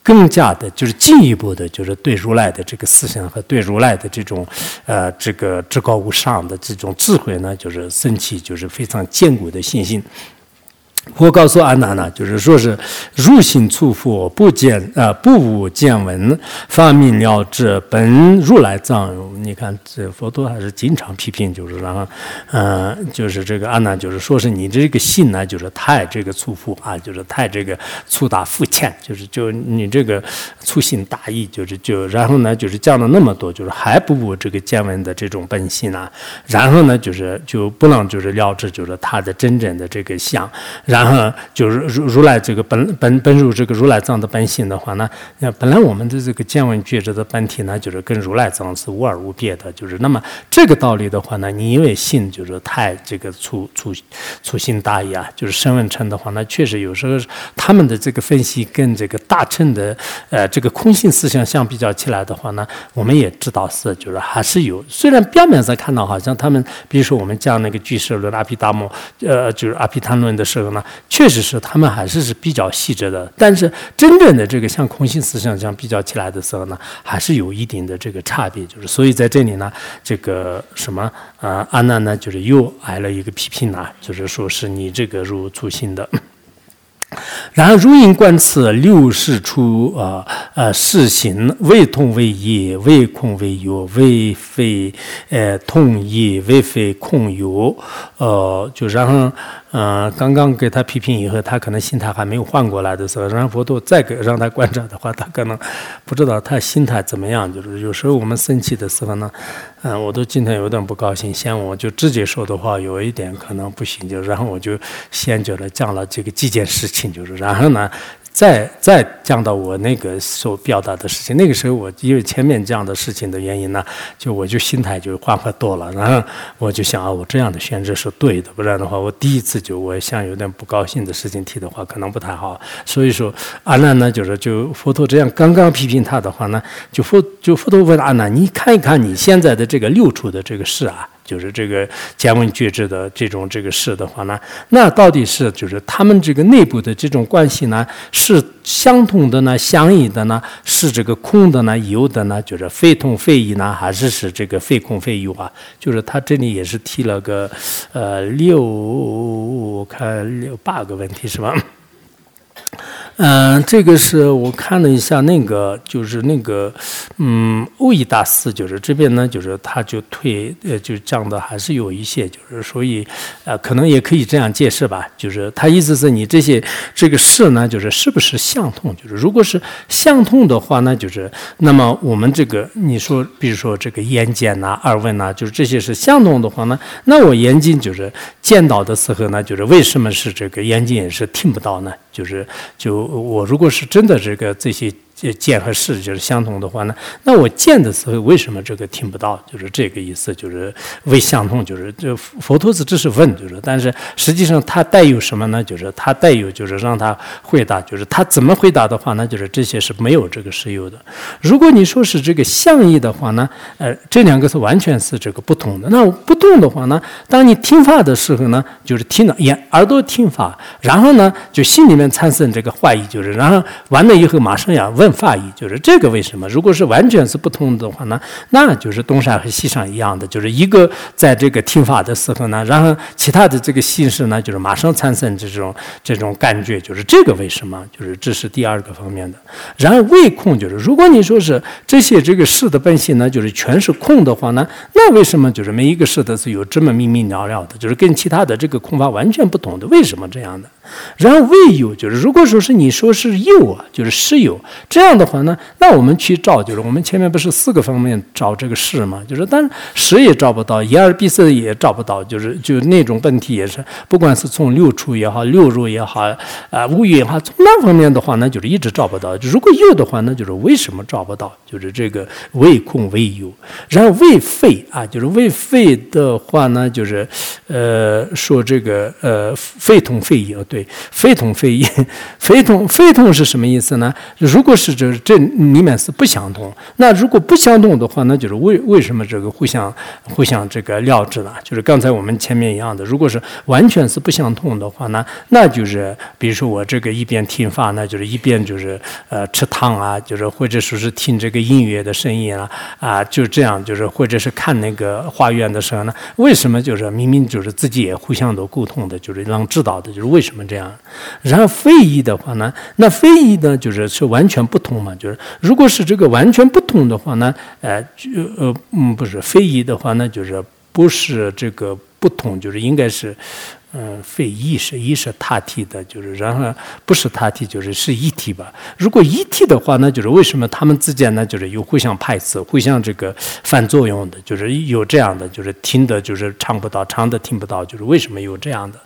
更加的就是进一步的，就是对如来的这个思想和对如来的这种呃这个至高无上的这种智慧呢，就是升起就是非常坚固的信心。我告诉安娜呢，就是说是入心处佛，不见呃不无见闻，发明了这本如来藏。你看这佛陀还是经常批评，就是然后嗯，就是这个安娜就是说是你这个心呢，就是太这个粗浮啊，就是太这个粗大肤浅，就是就你这个粗心大意，就是就然后呢，就是讲了那么多，就是还不如这个见闻的这种本性啊。然后呢，就是就不能就是了知，就是他的真正的这个相。然然后就是如如来这个本本本入这个如来藏的本性的话呢，那本来我们的这个见闻觉知的本体呢，就是跟如来藏是无二无别的，就是那么这个道理的话呢，你因为信就是太这个粗粗粗心大意啊，就是声闻乘的话，那确实有时候他们的这个分析跟这个大乘的呃这个空性思想相比较起来的话呢，我们也知道是就是还是有，虽然表面上看到好像他们，比如说我们讲那个俱舍论阿毗达摩，呃就是阿毗昙论的时候呢。确实是，他们还是是比较细致的，但是真正的这个像空性思想相比较起来的时候呢，还是有一定的这个差别。就是所以在这里呢，这个什么啊，安娜呢，就是又挨了一个批评呢，就是说是你这个入粗心的。然后如因观此六世出啊呃世行为同为异，为空为有，为非呃同异，为非空有，呃就然后。嗯，刚刚给他批评以后，他可能心态还没有换过来的时候，让佛陀再给让他观察的话，他可能不知道他心态怎么样。就是有时候我们生气的时候呢，嗯，我都今天有点不高兴，先我就直接说的话有一点可能不行，就然后我就先觉得讲了这个几件事情，就是然后呢。再再讲到我那个所表达的事情，那个时候我因为前面这样的事情的原因呢，就我就心态就缓和多了，然后我就想啊，我这样的选择是对的，不然的话，我第一次就我想有点不高兴的事情提的话，可能不太好。所以说阿难呢，就是就佛陀这样刚刚批评他的话呢，就佛就佛陀问阿难，你看一看你现在的这个六处的这个事啊。就是这个见闻觉知的这种这个事的话呢，那到底是就是他们这个内部的这种关系呢，是相通的呢，相异的呢，是这个空的呢，有的呢，就是非同非异呢，还是是这个非空非有啊？就是他这里也是提了个呃六，我看六八个问题是吧？嗯，这个是我看了一下，那个就是那个，嗯，欧义大师就是这边呢，就是他就退，呃，就讲的还是有一些，就是所以，呃，可能也可以这样解释吧，就是他意思是你这些这个事呢，就是是不是相通？就是如果是相通的话，那就是那么我们这个你说，比如说这个眼见呐、耳闻呐，就是这些是相通的话呢，那我眼睛就是见到的时候呢，就是为什么是这个眼睛也是听不到呢？就是就。我如果是真的这个这些见和视就是相同的话呢，那我见的时候为什么这个听不到？就是这个意思，就是为相同，就是这佛陀子只是问，就是但是实际上他带有什么呢？就是他带有就是让他回答，就是他怎么回答的话呢？就是这些是没有这个实有的。如果你说是这个相意的话呢，呃，这两个是完全是这个不同的。那不动的话呢，当你听法的时候呢，就是听了眼耳朵听法，然后呢就心里面产生这个怀疑，就是然后完了以后马上要问。法义就是这个，为什么？如果是完全是不同的话呢？那就是东山和西山一样的，就是一个在这个听法的时候呢，然后其他的这个心事呢，就是马上产生这种这种感觉，就是这个为什么？就是这是第二个方面的。然后未空就是，如果你说是这些这个事的本性呢，就是全是空的话呢，那为什么就是每一个事都是有这么明明了了的？就是跟其他的这个空法完全不同的，为什么这样的？然后未有就是，如果说是你说是有啊，就是是有。这样的话呢，那我们去找，就是我们前面不是四个方面找这个事嘛？就是，但是实也找不到，一二必色也找不到，就是就那种问题也是，不管是从六出也好，六入也好，啊，五也好，从那方面的话呢，就是一直找不到。如果有的话，那就是为什么找不到？就是这个未空未有，然后未废啊，就是未废的话呢，就是呃说这个呃肺同非异，对，肺同非异，非同非同是什么意思呢？如果是是这这里面是不相同。那如果不相同的话，那就是为为什么这个互相互相这个料制呢？就是刚才我们前面一样的，如果是完全是不相同的话呢，那就是比如说我这个一边听法，那就是一边就是呃吃汤啊，就是或者说是听这个音乐的声音啊啊，就这样就是或者是看那个画院的时候呢，为什么就是明明就是自己也互相都沟通的，就是让知道的，就是为什么这样？然后非议的话呢，那非议呢就是是完全不。不同嘛，就是如果是这个完全不同的话呢，呃，就呃嗯不是非议的话呢，就是不是这个不同，就是应该是嗯非一是一是他体的，就是然后不是他体，就是是一体吧。如果一体的话呢，就是为什么他们之间呢，就是有互相排斥、互相这个反作用的，就是有这样的，就是听的就是唱不到，唱的听不到，就是为什么有这样的？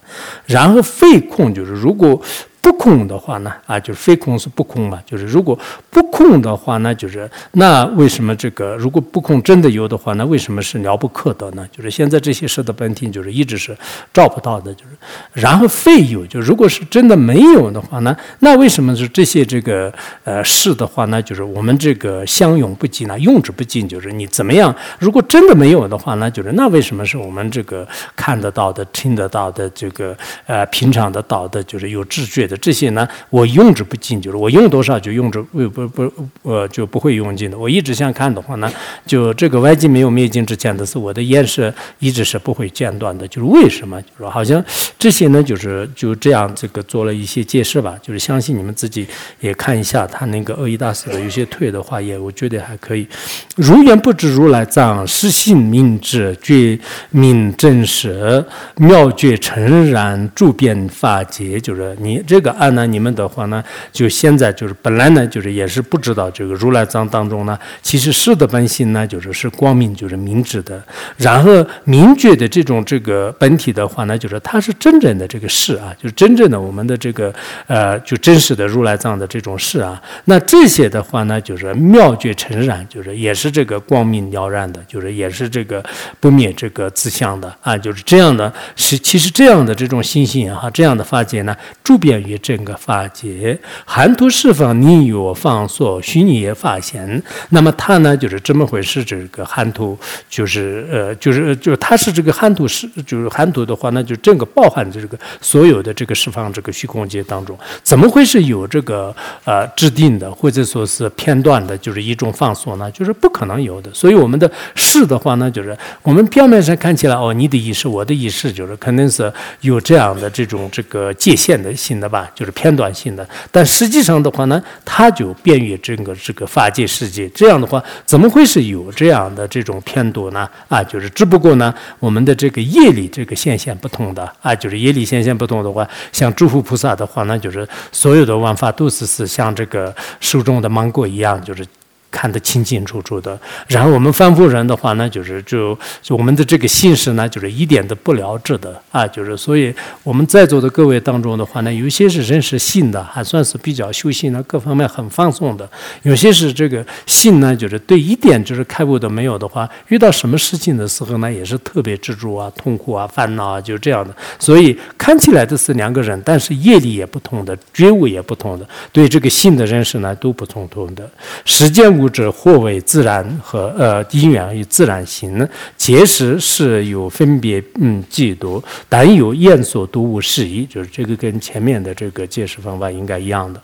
然后非空就是如果。不空的话呢，啊，就是非空是不空嘛，就是如果不空的话呢，就是那为什么这个如果不空真的有的话，那为什么是了不可得呢？就是现在这些事的本体就是一直是照不到的，就是然后非有，就如果是真的没有的话呢，那为什么是这些这个呃事的话呢？就是我们这个相用不尽呢，用之不尽，就是你怎么样？如果真的没有的话呢，就是那为什么是我们这个看得到的、听得到的、这个呃平常得到的，就是有知觉？这些呢，我用之不尽，就是我用多少就用之不不不，呃，就不会用尽的。我一直想看的话呢，就这个外境没有灭尽之前的是我的眼识一直是不会间断的。就是为什么？就是好像这些呢，就是就这样这个做了一些解释吧。就是相信你们自己也看一下他那个恶意大师的有些退的话，也我觉得还可以。如愿不知如来藏，实性明智，觉明真实，妙觉诚然，诸变法界。就是你这。这个案呢，你们的话呢，就现在就是本来呢，就是也是不知道这个如来藏当中呢，其实是的本性呢，就是是光明，就是明智的。然后明觉的这种这个本体的话呢，就是它是真正的这个事啊，就是真正的我们的这个呃，就真实的如来藏的这种事啊。那这些的话呢，就是妙觉诚然，就是也是这个光明了然的，就是也是这个不灭这个自相的啊，就是这样的。是其实这样的这种心性啊，这样的法界呢，诸变于。整个法界，含图释放，你有放所，虚拟也发现。那么它呢，就是这么回事。这个含图，就是呃，就是就是它是这个含图是，就是含图的话，那就整个包含在这个所有的这个释放这个虚空界当中，怎么会是有这个呃制定的，或者说是片段的，就是一种放所呢？就是不可能有的。所以我们的事的话呢，就是我们表面上看起来哦，你的意识，我的意识，就是肯定是有这样的这种这个界限的性的吧。就是偏短性的，但实际上的话呢，它就便于整个这个法界世界。这样的话，怎么会是有这样的这种偏多呢？啊，就是只不过呢，我们的这个业力这个现象不同的啊，就是业力现象不同的话，像诸佛菩萨的话呢，就是所有的万法都是是像这个手中的芒果一样，就是。看得清清楚楚的。然后我们凡夫人的话呢，就是就就我们的这个心识呢，就是一点都不了知的啊，就是所以我们在座的各位当中的话呢，有些是认识信的，还算是比较修行的，各方面很放松的；有些是这个信呢，就是对一点就是开悟都没有的话，遇到什么事情的时候呢，也是特别执着啊、痛苦啊、烦恼啊，就这样的。所以看起来的是两个人，但是业力也不同的，觉悟也不同的，对这个信的认识呢都不同同的。世间物质或为自然和呃因缘与自然行，结石是有分别嗯嫉妒，但有验所毒物适宜，就是这个跟前面的这个解释方法应该一样的。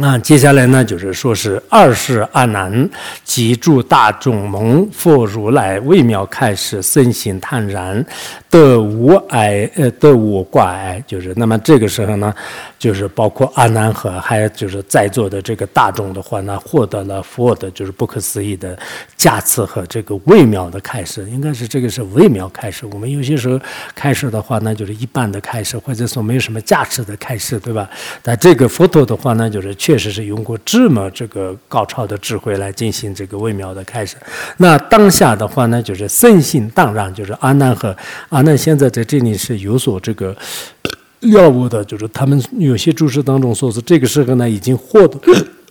那接下来呢，就是说是二世阿难即住大众蒙佛如来微妙开示，身心坦然，得无碍呃得无挂碍，就是那么这个时候呢。就是包括阿难和还有就是在座的这个大众的话呢，获得了佛的就是不可思议的加持和这个微妙的开示，应该是这个是微妙开示。我们有些时候开示的话呢，就是一般的开示，或者说没有什么价值的开示，对吧？但这个佛陀的话呢，就是确实是用过这么这个高超的智慧来进行这个微妙的开始。那当下的话呢，就是圣心荡然，就是阿难和阿难现在在这里是有所这个。药物的，就是他们有些注释当中说是这个时候呢，已经获得。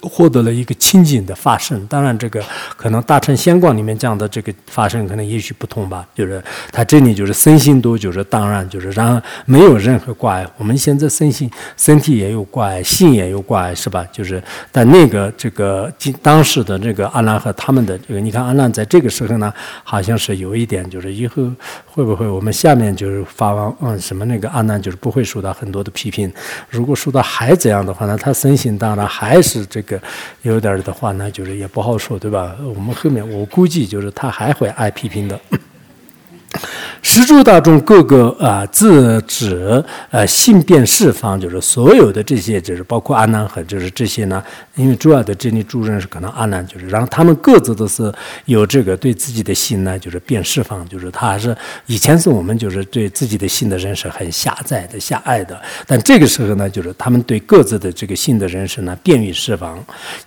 获得了一个清净的发生，当然这个可能大乘仙观里面讲的这个发生可能也许不同吧，就是他这里就是身心都就是当然就是让没有任何挂碍。我们现在身心 身体也有挂碍，心也有挂碍，是吧？就是但那个这个当时的这个阿难和他们的这个，你看阿难在这个时候呢，好像是有一点就是以后会不会我们下面就是发完嗯什么那个阿难就是不会受到很多的批评，如果受到还这样的话呢，他身心当然还是这个。有点的话呢，就是也不好说，对吧？我们后面我估计就是他还会挨批评的。十诸大众各个啊自指呃性变释放，就是所有的这些，就是包括阿难和就是这些呢，因为主要的这里主人是可能阿难，就是然后他们各自都是有这个对自己的心呢，就是变释放，就是他还是以前是我们就是对自己的心的认识很狭窄的狭隘的，但这个时候呢，就是他们对各自的这个心的认识呢，便于释放，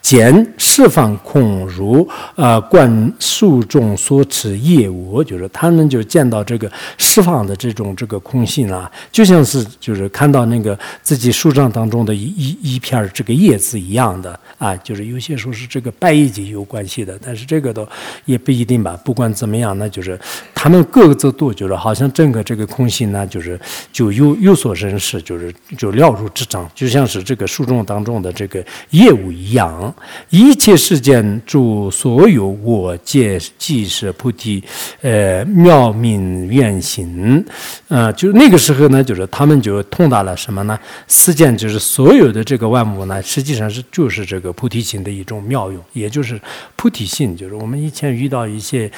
见释放恐如啊观树中所持业物，就是他们就见到这个。释放的这种这个空性啊，就像是就是看到那个自己树上当中的一一一片这个叶子一样的啊，就是有些说是这个白叶有关系的，但是这个都也不一定吧。不管怎么样，那就是他们各自都觉得好像整个这个空性呢，就是就有有所认识，就是就了如指掌，就像是这个树种当中的这个业务一样。一切世间诸所有我皆即是菩提，呃妙明愿。行，呃，就那个时候呢，就是他们就通达了什么呢？世间就是所有的这个万物呢，实际上是就是这个菩提心的一种妙用，也就是菩提心，就是我们以前遇到一些。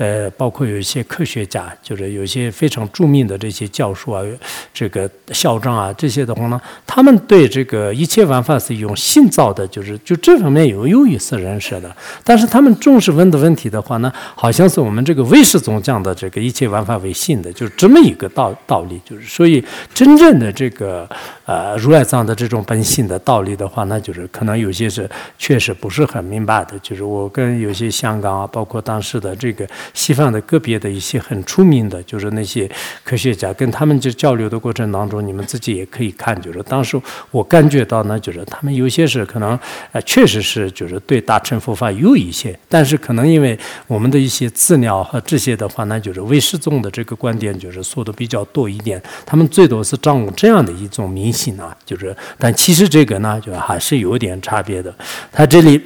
呃，包括有一些科学家，就是有些非常著名的这些教授啊，这个校长啊，这些的话呢，他们对这个一切万法是用心造的，就是就这方面有有一丝认识的。但是他们重视问的问题的话呢，好像是我们这个唯识宗讲的这个一切万法为性的，就是这么一个道道理。就是所以真正的这个呃如来藏的这种本性的道理的话，那就是可能有些是确实不是很明白的。就是我跟有些香港啊，包括当时的这个。西方的个别的一些很出名的，就是那些科学家，跟他们就交流的过程当中，你们自己也可以看，就是当时我感觉到呢，就是他们有些是可能，呃，确实是就是对大乘佛法有一些，但是可能因为我们的一些资料和这些的话，那就是唯识宗的这个观点就是说的比较多一点，他们最多是掌握这样的一种迷性啊，就是，但其实这个呢，就还是有点差别的，他这里。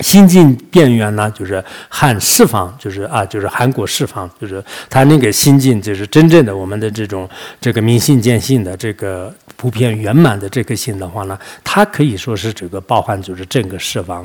心境变圆呢，就是汉释放，就是啊，就是韩国释放，就是他那个心境，就是真正的我们的这种这个明心见性的这个普遍圆满的这颗心的话呢，它可以说是这个包含就是整个释放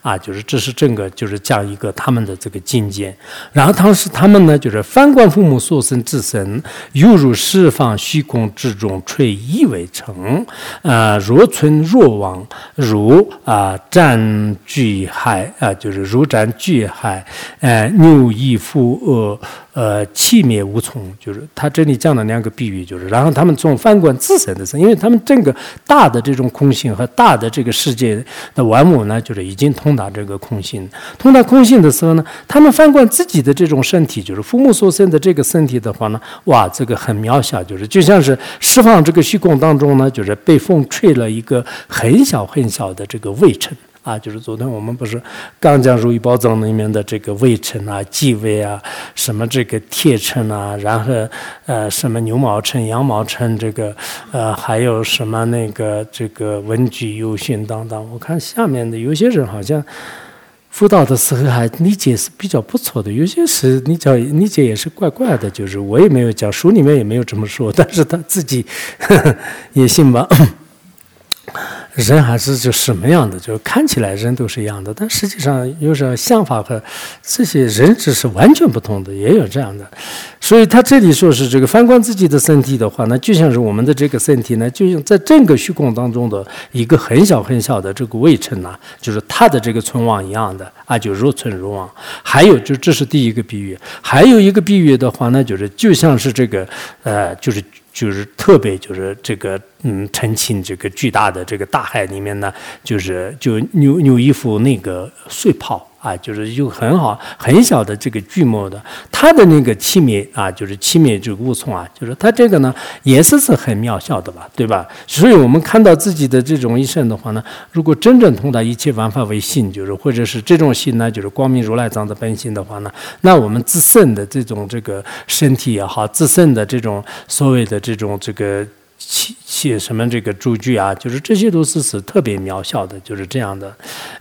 啊，就是这是整个就是讲一个他们的这个境界。然后当时他们呢，就是翻观父母所生之身，犹如释放虚空之中垂衣为成，啊，若存若亡，如啊占据。海啊，就是如斩巨海，呃，牛亦复恶。呃，气灭无从，就是他这里讲了两个比喻，就是然后他们从反观自身的身，因为他们整个大的这种空性和大的这个世界的万物呢，就是已经通达这个空性，通达空性的时候呢，他们反观自己的这种身体，就是父母所生的这个身体的话呢，哇，这个很渺小，就是就像是释放这个虚空当中呢，就是被风吹了一个很小很小的这个微尘。啊，就是昨天我们不是刚讲《如意宝藏》里面的这个微尘啊、继位啊、什么这个铁尘啊，然后呃什么牛毛尘、羊毛尘，这个呃还有什么那个这个文具、游训等等。我看下面的有些人好像辅导的时候还理解是比较不错的，有些是你讲理解也是怪怪的，就是我也没有讲，书里面也没有这么说，但是他自己 也信吧。人还是就什么样的，就看起来人都是一样的，但实际上有时候想法和这些人只是完全不同的，也有这样的。所以他这里说是这个反观自己的身体的话，那就像是我们的这个身体呢，就像在整个虚空当中的一个很小很小的这个微尘呐，就是它的这个存亡一样的啊，就如存如亡。还有就这是第一个比喻，还有一个比喻的话呢，就是就像是这个呃，就是。就是特别就是这个嗯，澄清这个巨大的这个大海里面呢，就是就扭扭一副那个碎泡。啊，就是有很好很小的这个巨模的，它的那个器皿啊，就是器皿这个物从啊，就是它这个呢，也是是很渺小的吧，对吧？所以我们看到自己的这种一生的话呢，如果真正通达一切万法为性，就是或者是这种性呢，就是光明如来藏的本性的话呢，那我们自身的这种这个身体也好，自身的这种所谓的这种这个。器写什么这个诸具啊，就是这些都是是特别渺小的，就是这样的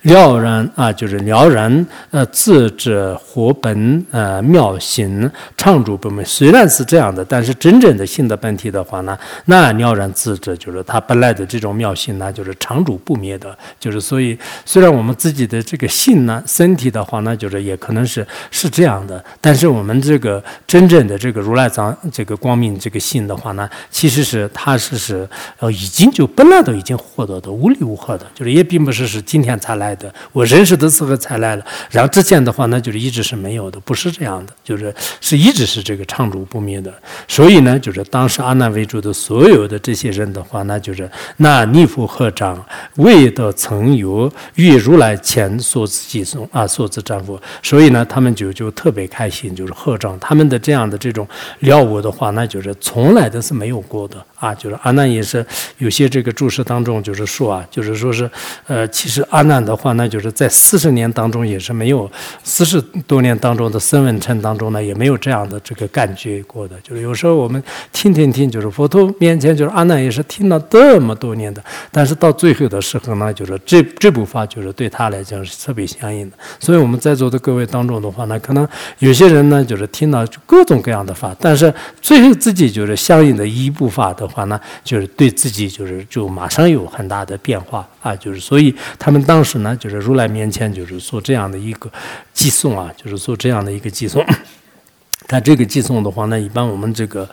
了然啊，就是了然呃自者活本呃妙行常住不灭。虽然是这样的，但是真正的性的本体的话呢，那了然自者就是它本来的这种妙性呢，就是常住不灭的。就是所以，虽然我们自己的这个性呢，身体的话呢，就是也可能是是这样的，但是我们这个真正的这个如来藏这个光明这个性的话呢，其实是它。是是是呃，已经就本来都已经获得的无离无合的，就是也并不是是今天才来的，我认识的时候才来了。然后之前的话，那就是一直是没有的，不是这样的，就是是一直是这个常住不灭的。所以呢，就是当时阿难为主的所有的这些人的话，那就是那逆佛合掌，未得曾有遇如来前所自寄送啊，所自丈夫。所以呢，他们就就特别开心，就是合掌。他们的这样的这种了悟的话，那就是从来都是没有过的啊。就是阿难也是有些这个注释当中就是说啊，就是说是呃，其实阿难的话呢，就是在四十年当中也是没有四十多年当中的僧闻乘当中呢，也没有这样的这个感觉过的。就是有时候我们听听听，就是佛陀面前，就是阿难也是听了这么多年的，但是到最后的时候呢，就是这这部法就是对他来讲是特别相应的。所以我们在座的各位当中的话呢，可能有些人呢就是听到各种各样的法，但是最后自己就是相应的一部法的话呢。就是对自己，就是就马上有很大的变化啊！就是所以他们当时呢，就是如来面前，就是做这样的一个寄送啊，就是做这样的一个寄送。他这个寄送的话，呢一般我们这个，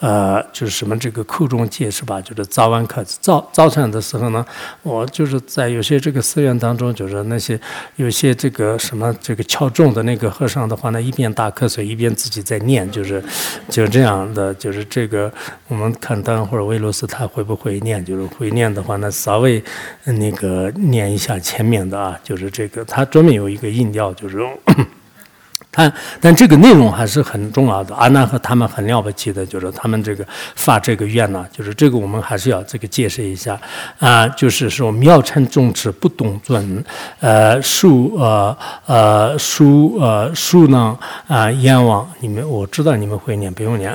呃，就是什么这个口中戒是吧？就是早晚课早早晨的时候呢，我就是在有些这个寺院当中，就是那些有些这个什么这个敲钟的那个和尚的话呢，一边打瞌睡一边自己在念，就是就这样的，就是这个我们看等会儿维罗斯他会不会念？就是会念的话呢，稍微那个念一下前面的啊，就是这个他专门有一个音调，就是。但但这个内容还是很重要的。阿难和他们很了不起的，就是他们这个发这个愿呢，就是这个我们还是要这个解释一下啊，就是说妙称众持不动尊，呃，树呃呃树呃树呢啊阎王，你们我知道你们会念，不用念。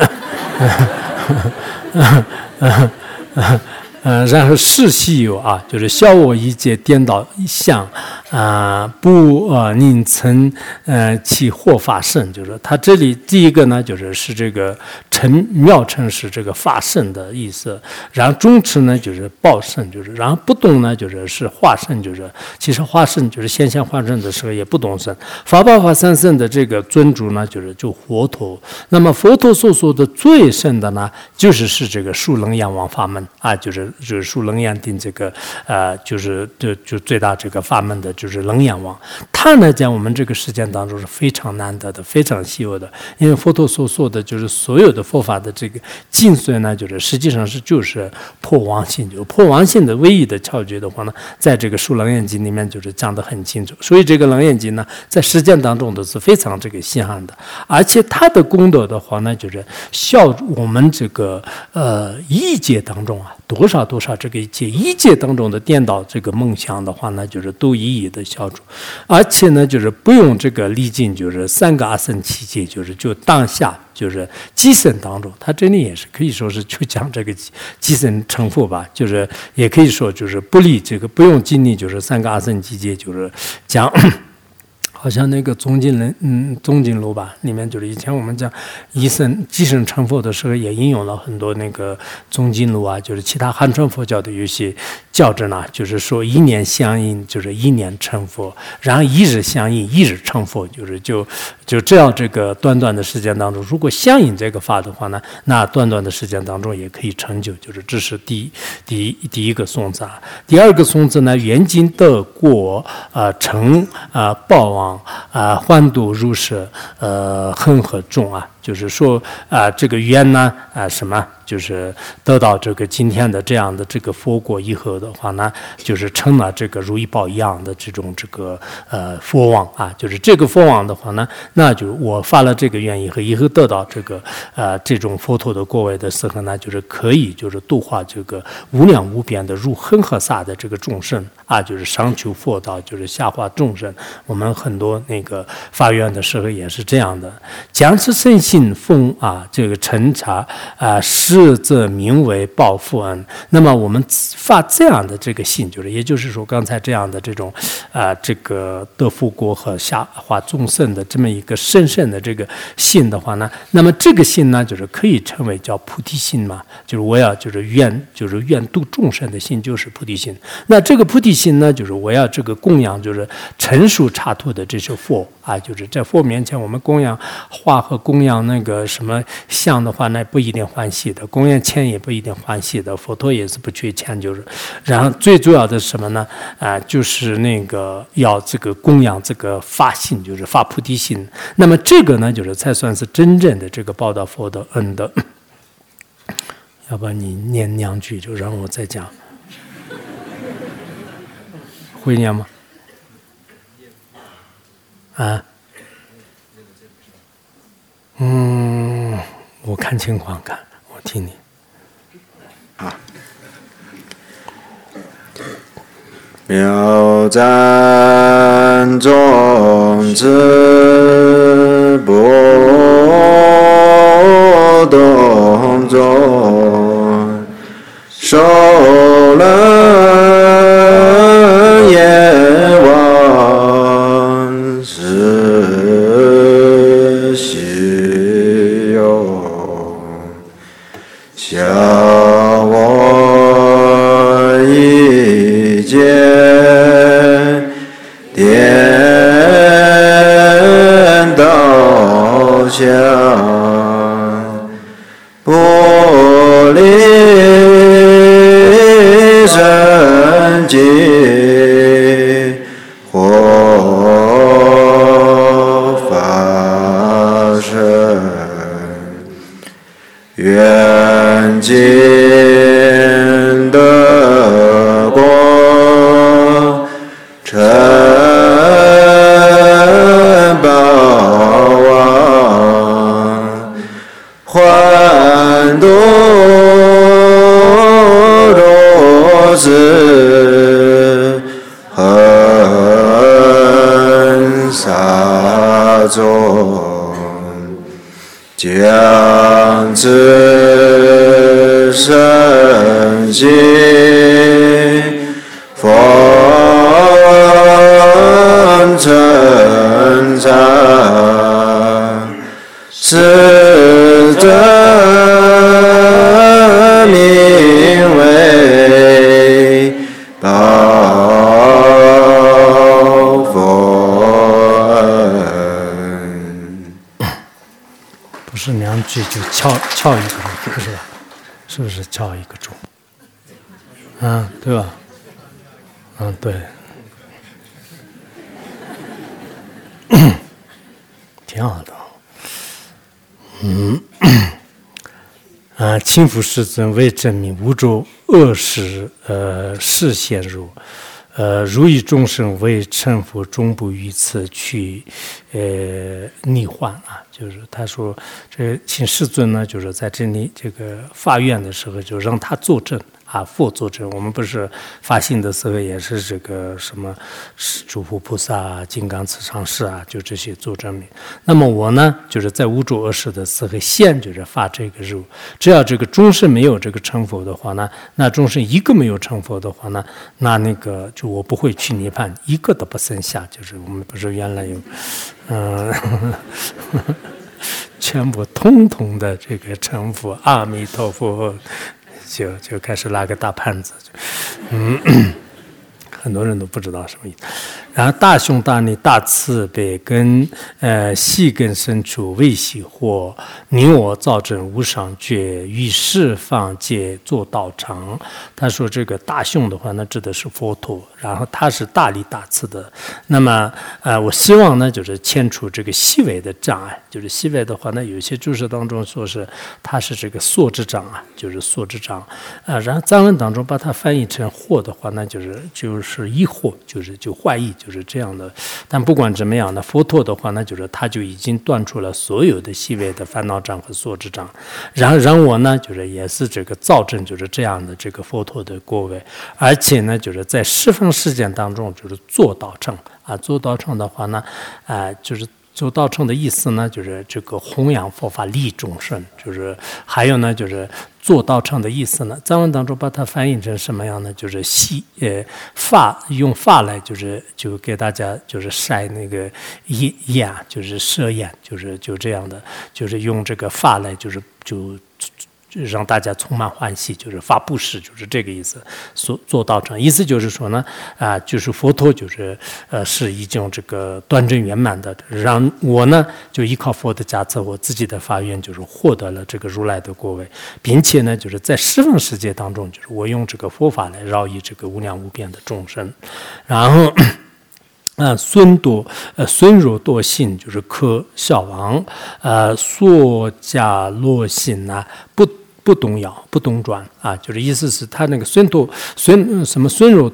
嗯，然后世系有啊，就是笑我一介颠倒相。啊，不，呃，宁曾，呃，其获法圣，就是说他这里第一个呢，就是是这个成妙成是这个法圣的意思，然后中持呢就是报圣，就是然后不懂呢就是是化圣，就是其实化圣就是现象化圣的时候也不懂圣，法报法三圣的这个尊主呢就是就佛陀，那么佛陀所说的最圣的呢就是是这个数能阎王法门啊，就是就是数能阎定这个呃就是就就最大这个法门的。就是冷眼王。他呢，在我们这个实践当中是非常难得的，非常稀有的。因为佛陀所说的就是所有的佛法的这个精髓呢，就是实际上是就是破妄性，就破妄性的唯一的窍诀的话呢，在这个《书楞严经》里面就是讲得很清楚。所以这个楞严经呢，在实践当中都是非常这个稀罕的，而且它的功德的话呢，就是效我们这个呃一界当中啊。多少多少这个界一界当中的颠倒这个梦想的话呢，就是都一一的消除，而且呢，就是不用这个历尽，就是三个阿僧祇劫，就是就当下就是即生当中，他这里也是可以说是去讲这个即生成佛吧，就是也可以说就是不历这个不用经历，就是三个阿僧祇劫，就是讲。好像那个宗经人，嗯，宗经录吧，里面就是以前我们讲一生寄生成佛的时候，也应用了很多那个宗经录啊，就是其他汉传佛教的有些教旨呢，就是说一年相应就是一年成佛，然后一日相应一日成佛，就是就就这样这个短短的时间当中，如果相应这个法的话呢，那短短的时间当中也可以成就，就是这是第第一第一个颂字啊，第二个颂字呢，缘经得过啊成啊报王。啊，欢度入是，呃，恒和重啊，就是说啊，这个愿呢，啊，什么？就是得到这个今天的这样的这个佛果以后的话呢，就是成了这个如意宝一样的这种这个呃佛王啊，就是这个佛王的话呢，那就我发了这个愿以后，以后得到这个呃这种佛陀的果位的时候呢，就是可以就是度化这个无量无边的如恒河沙的这个众生啊，就是上求佛道，就是下化众生。我们很多那个发愿的时候也是这样的，讲此圣信奉啊，这个陈茶啊是。这则名为报父恩。那么我们发这样的这个信，就是也就是说，刚才这样的这种啊，这个得福国和下化众生的这么一个深深的这个信的话呢，那么这个信呢，就是可以称为叫菩提心嘛，就是我要就是愿就是愿度众生的心，就是菩提心。那这个菩提心呢，就是我要这个供养，就是成熟插图的这些佛啊，就是在佛面前我们供养画和供养那个什么像的话，那不一定欢喜的。供养钱也不一定欢喜的，佛陀也是不缺钱，就是。然后最主要的是什么呢？啊，就是那个要这个供养这个发心，就是发菩提心。那么这个呢，就是才算是真正的这个报答佛的恩的。要不然你念两句，就让我再讲。会念吗？啊？嗯，我看情况看。我听你，啊！妙赞种子波则名为大佛。不是两句就敲敲一个钟是吧？是不是敲一个钟？嗯，对吧？嗯，对。妙的。嗯，啊，清福世尊为证明无著恶事，呃，视现如。呃，如以众生为臣服，终不于此去，呃，逆患啊！就是他说，这请世尊呢，就是在这里这个发愿的时候，就让他作证。啊，佛作证，我们不是发心的时候也是这个什么是诸佛菩萨、金刚持常士啊，就这些作证明。那么我呢，就是在无主恶世的时候，现就是发这个肉。只要这个终身没有这个成佛的话呢，那终身一个没有成佛的话呢，那那个就我不会去涅槃，一个都不剩下。就是我们不是原来有，嗯，全部通通的这个成佛，阿弥陀佛。就就开始拉个大胖子，嗯，很多人都不知道什么意思。然后大胸大力大慈悲根，呃细根深处未细或你我造证无上觉，于释放界做道场。他说这个大胸的话，那指的是佛陀。然后他是大力大慈的。那么呃，我希望呢，就是牵除这个细微的障碍。就是细微的话，那有些注释当中说是他是这个缩之障啊，就是缩之障。啊，然后藏文当中把它翻译成惑的话，那就是就是是疑惑，就是就怀疑。就是这样的，但不管怎么样呢，佛陀的话，那就是他就已经断除了所有的细微的烦恼障和所知障。然后让我呢，就是也是这个造证，就是这样的这个佛陀的果位，而且呢，就是在十方世界当中，就是做到证啊，做到证的话呢，啊，就是。做道成的意思呢，就是这个弘扬佛法利众生，就是还有呢，就是做道场的意思呢。藏文当中把它翻译成什么样呢？就是吸呃发用发来，就是就给大家就是晒那个眼眼，就是摄眼，就是就这样的，就是用这个发来，就是就。让大家充满欢喜，就是发布施，就是这个意思。所做到成，意思就是说呢，啊，就是佛陀就是呃是已经这个端正圆满的，让我呢就依靠佛的加持，我自己的发愿就是获得了这个如来的果位，并且呢就是在十方世界当中，就是我用这个佛法来饶益这个无量无边的众生，然后啊孙多呃孙若多信就是可小王，呃娑迦罗信呐不。不动摇，不动转啊，就是意思是他那个损多损什么损肉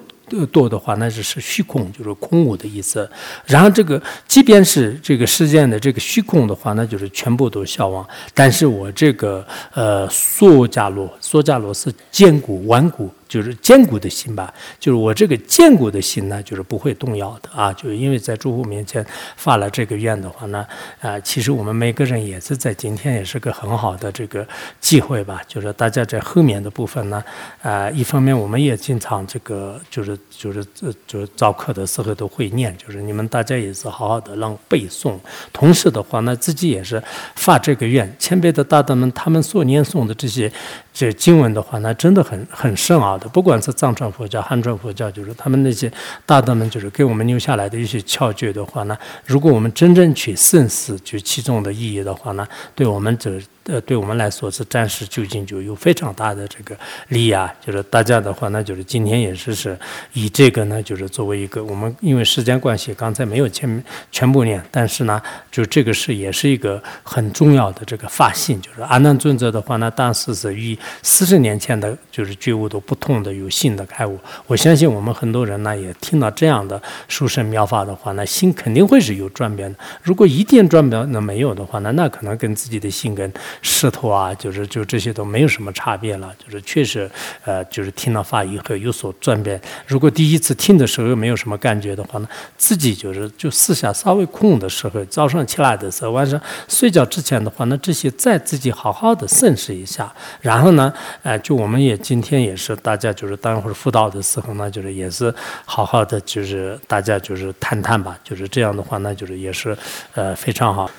多的话，那就是虚空，就是空无的意思。然后这个即便是这个世间的这个虚空的话，那就是全部都消亡。但是我这个呃梭迦罗，梭迦罗是坚固顽固。就是坚固的心吧，就是我这个坚固的心呢，就是不会动摇的啊。就因为在诸佛面前发了这个愿的话呢，啊，其实我们每个人也是在今天也是个很好的这个机会吧。就是大家在后面的部分呢，啊，一方面我们也经常这个就是就是就是早课的时候都会念，就是你们大家也是好好的让背诵，同时的话呢，自己也是发这个愿。前辈的大德们他们所念诵的这些。这经文的话，那真的很很深奥不管是藏传佛教、汉传佛教，就是他们那些大德们，就是给我们留下来的一些窍诀的话呢，如果我们真正去深思，就其中的意义的话呢，对我们这。呃，对我们来说是暂时就近就有非常大的这个利啊。就是大家的话，那就是今天也是是以这个呢，就是作为一个我们因为时间关系，刚才没有全全部念，但是呢，就这个是也是一个很重要的这个发心。就是阿难尊者的话呢，当时是与四十年前的就是觉悟都不同的有新的开悟。我相信我们很多人呢也听到这样的书生妙法的话，那心肯定会是有转变的。如果一点转变那没有的话呢，那可能跟自己的心跟石头啊，就是就这些都没有什么差别了，就是确实，呃，就是听了法以后有所转变。如果第一次听的时候没有什么感觉的话呢，自己就是就思想稍微空的时候，早上起来的时候，晚上睡觉之前的话，那这些再自己好好的审视一下。然后呢，呃，就我们也今天也是大家就是待会儿辅导的时候呢，就是也是好好的就是大家就是谈谈吧，就是这样的话呢，就是也是呃非常好。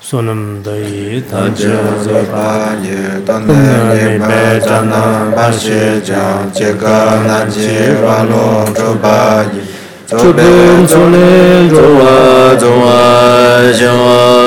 ye tan ne me chan na ba she jang che ka na je wa lo cho ba ye. Cho ben cho le cho wa cho wa.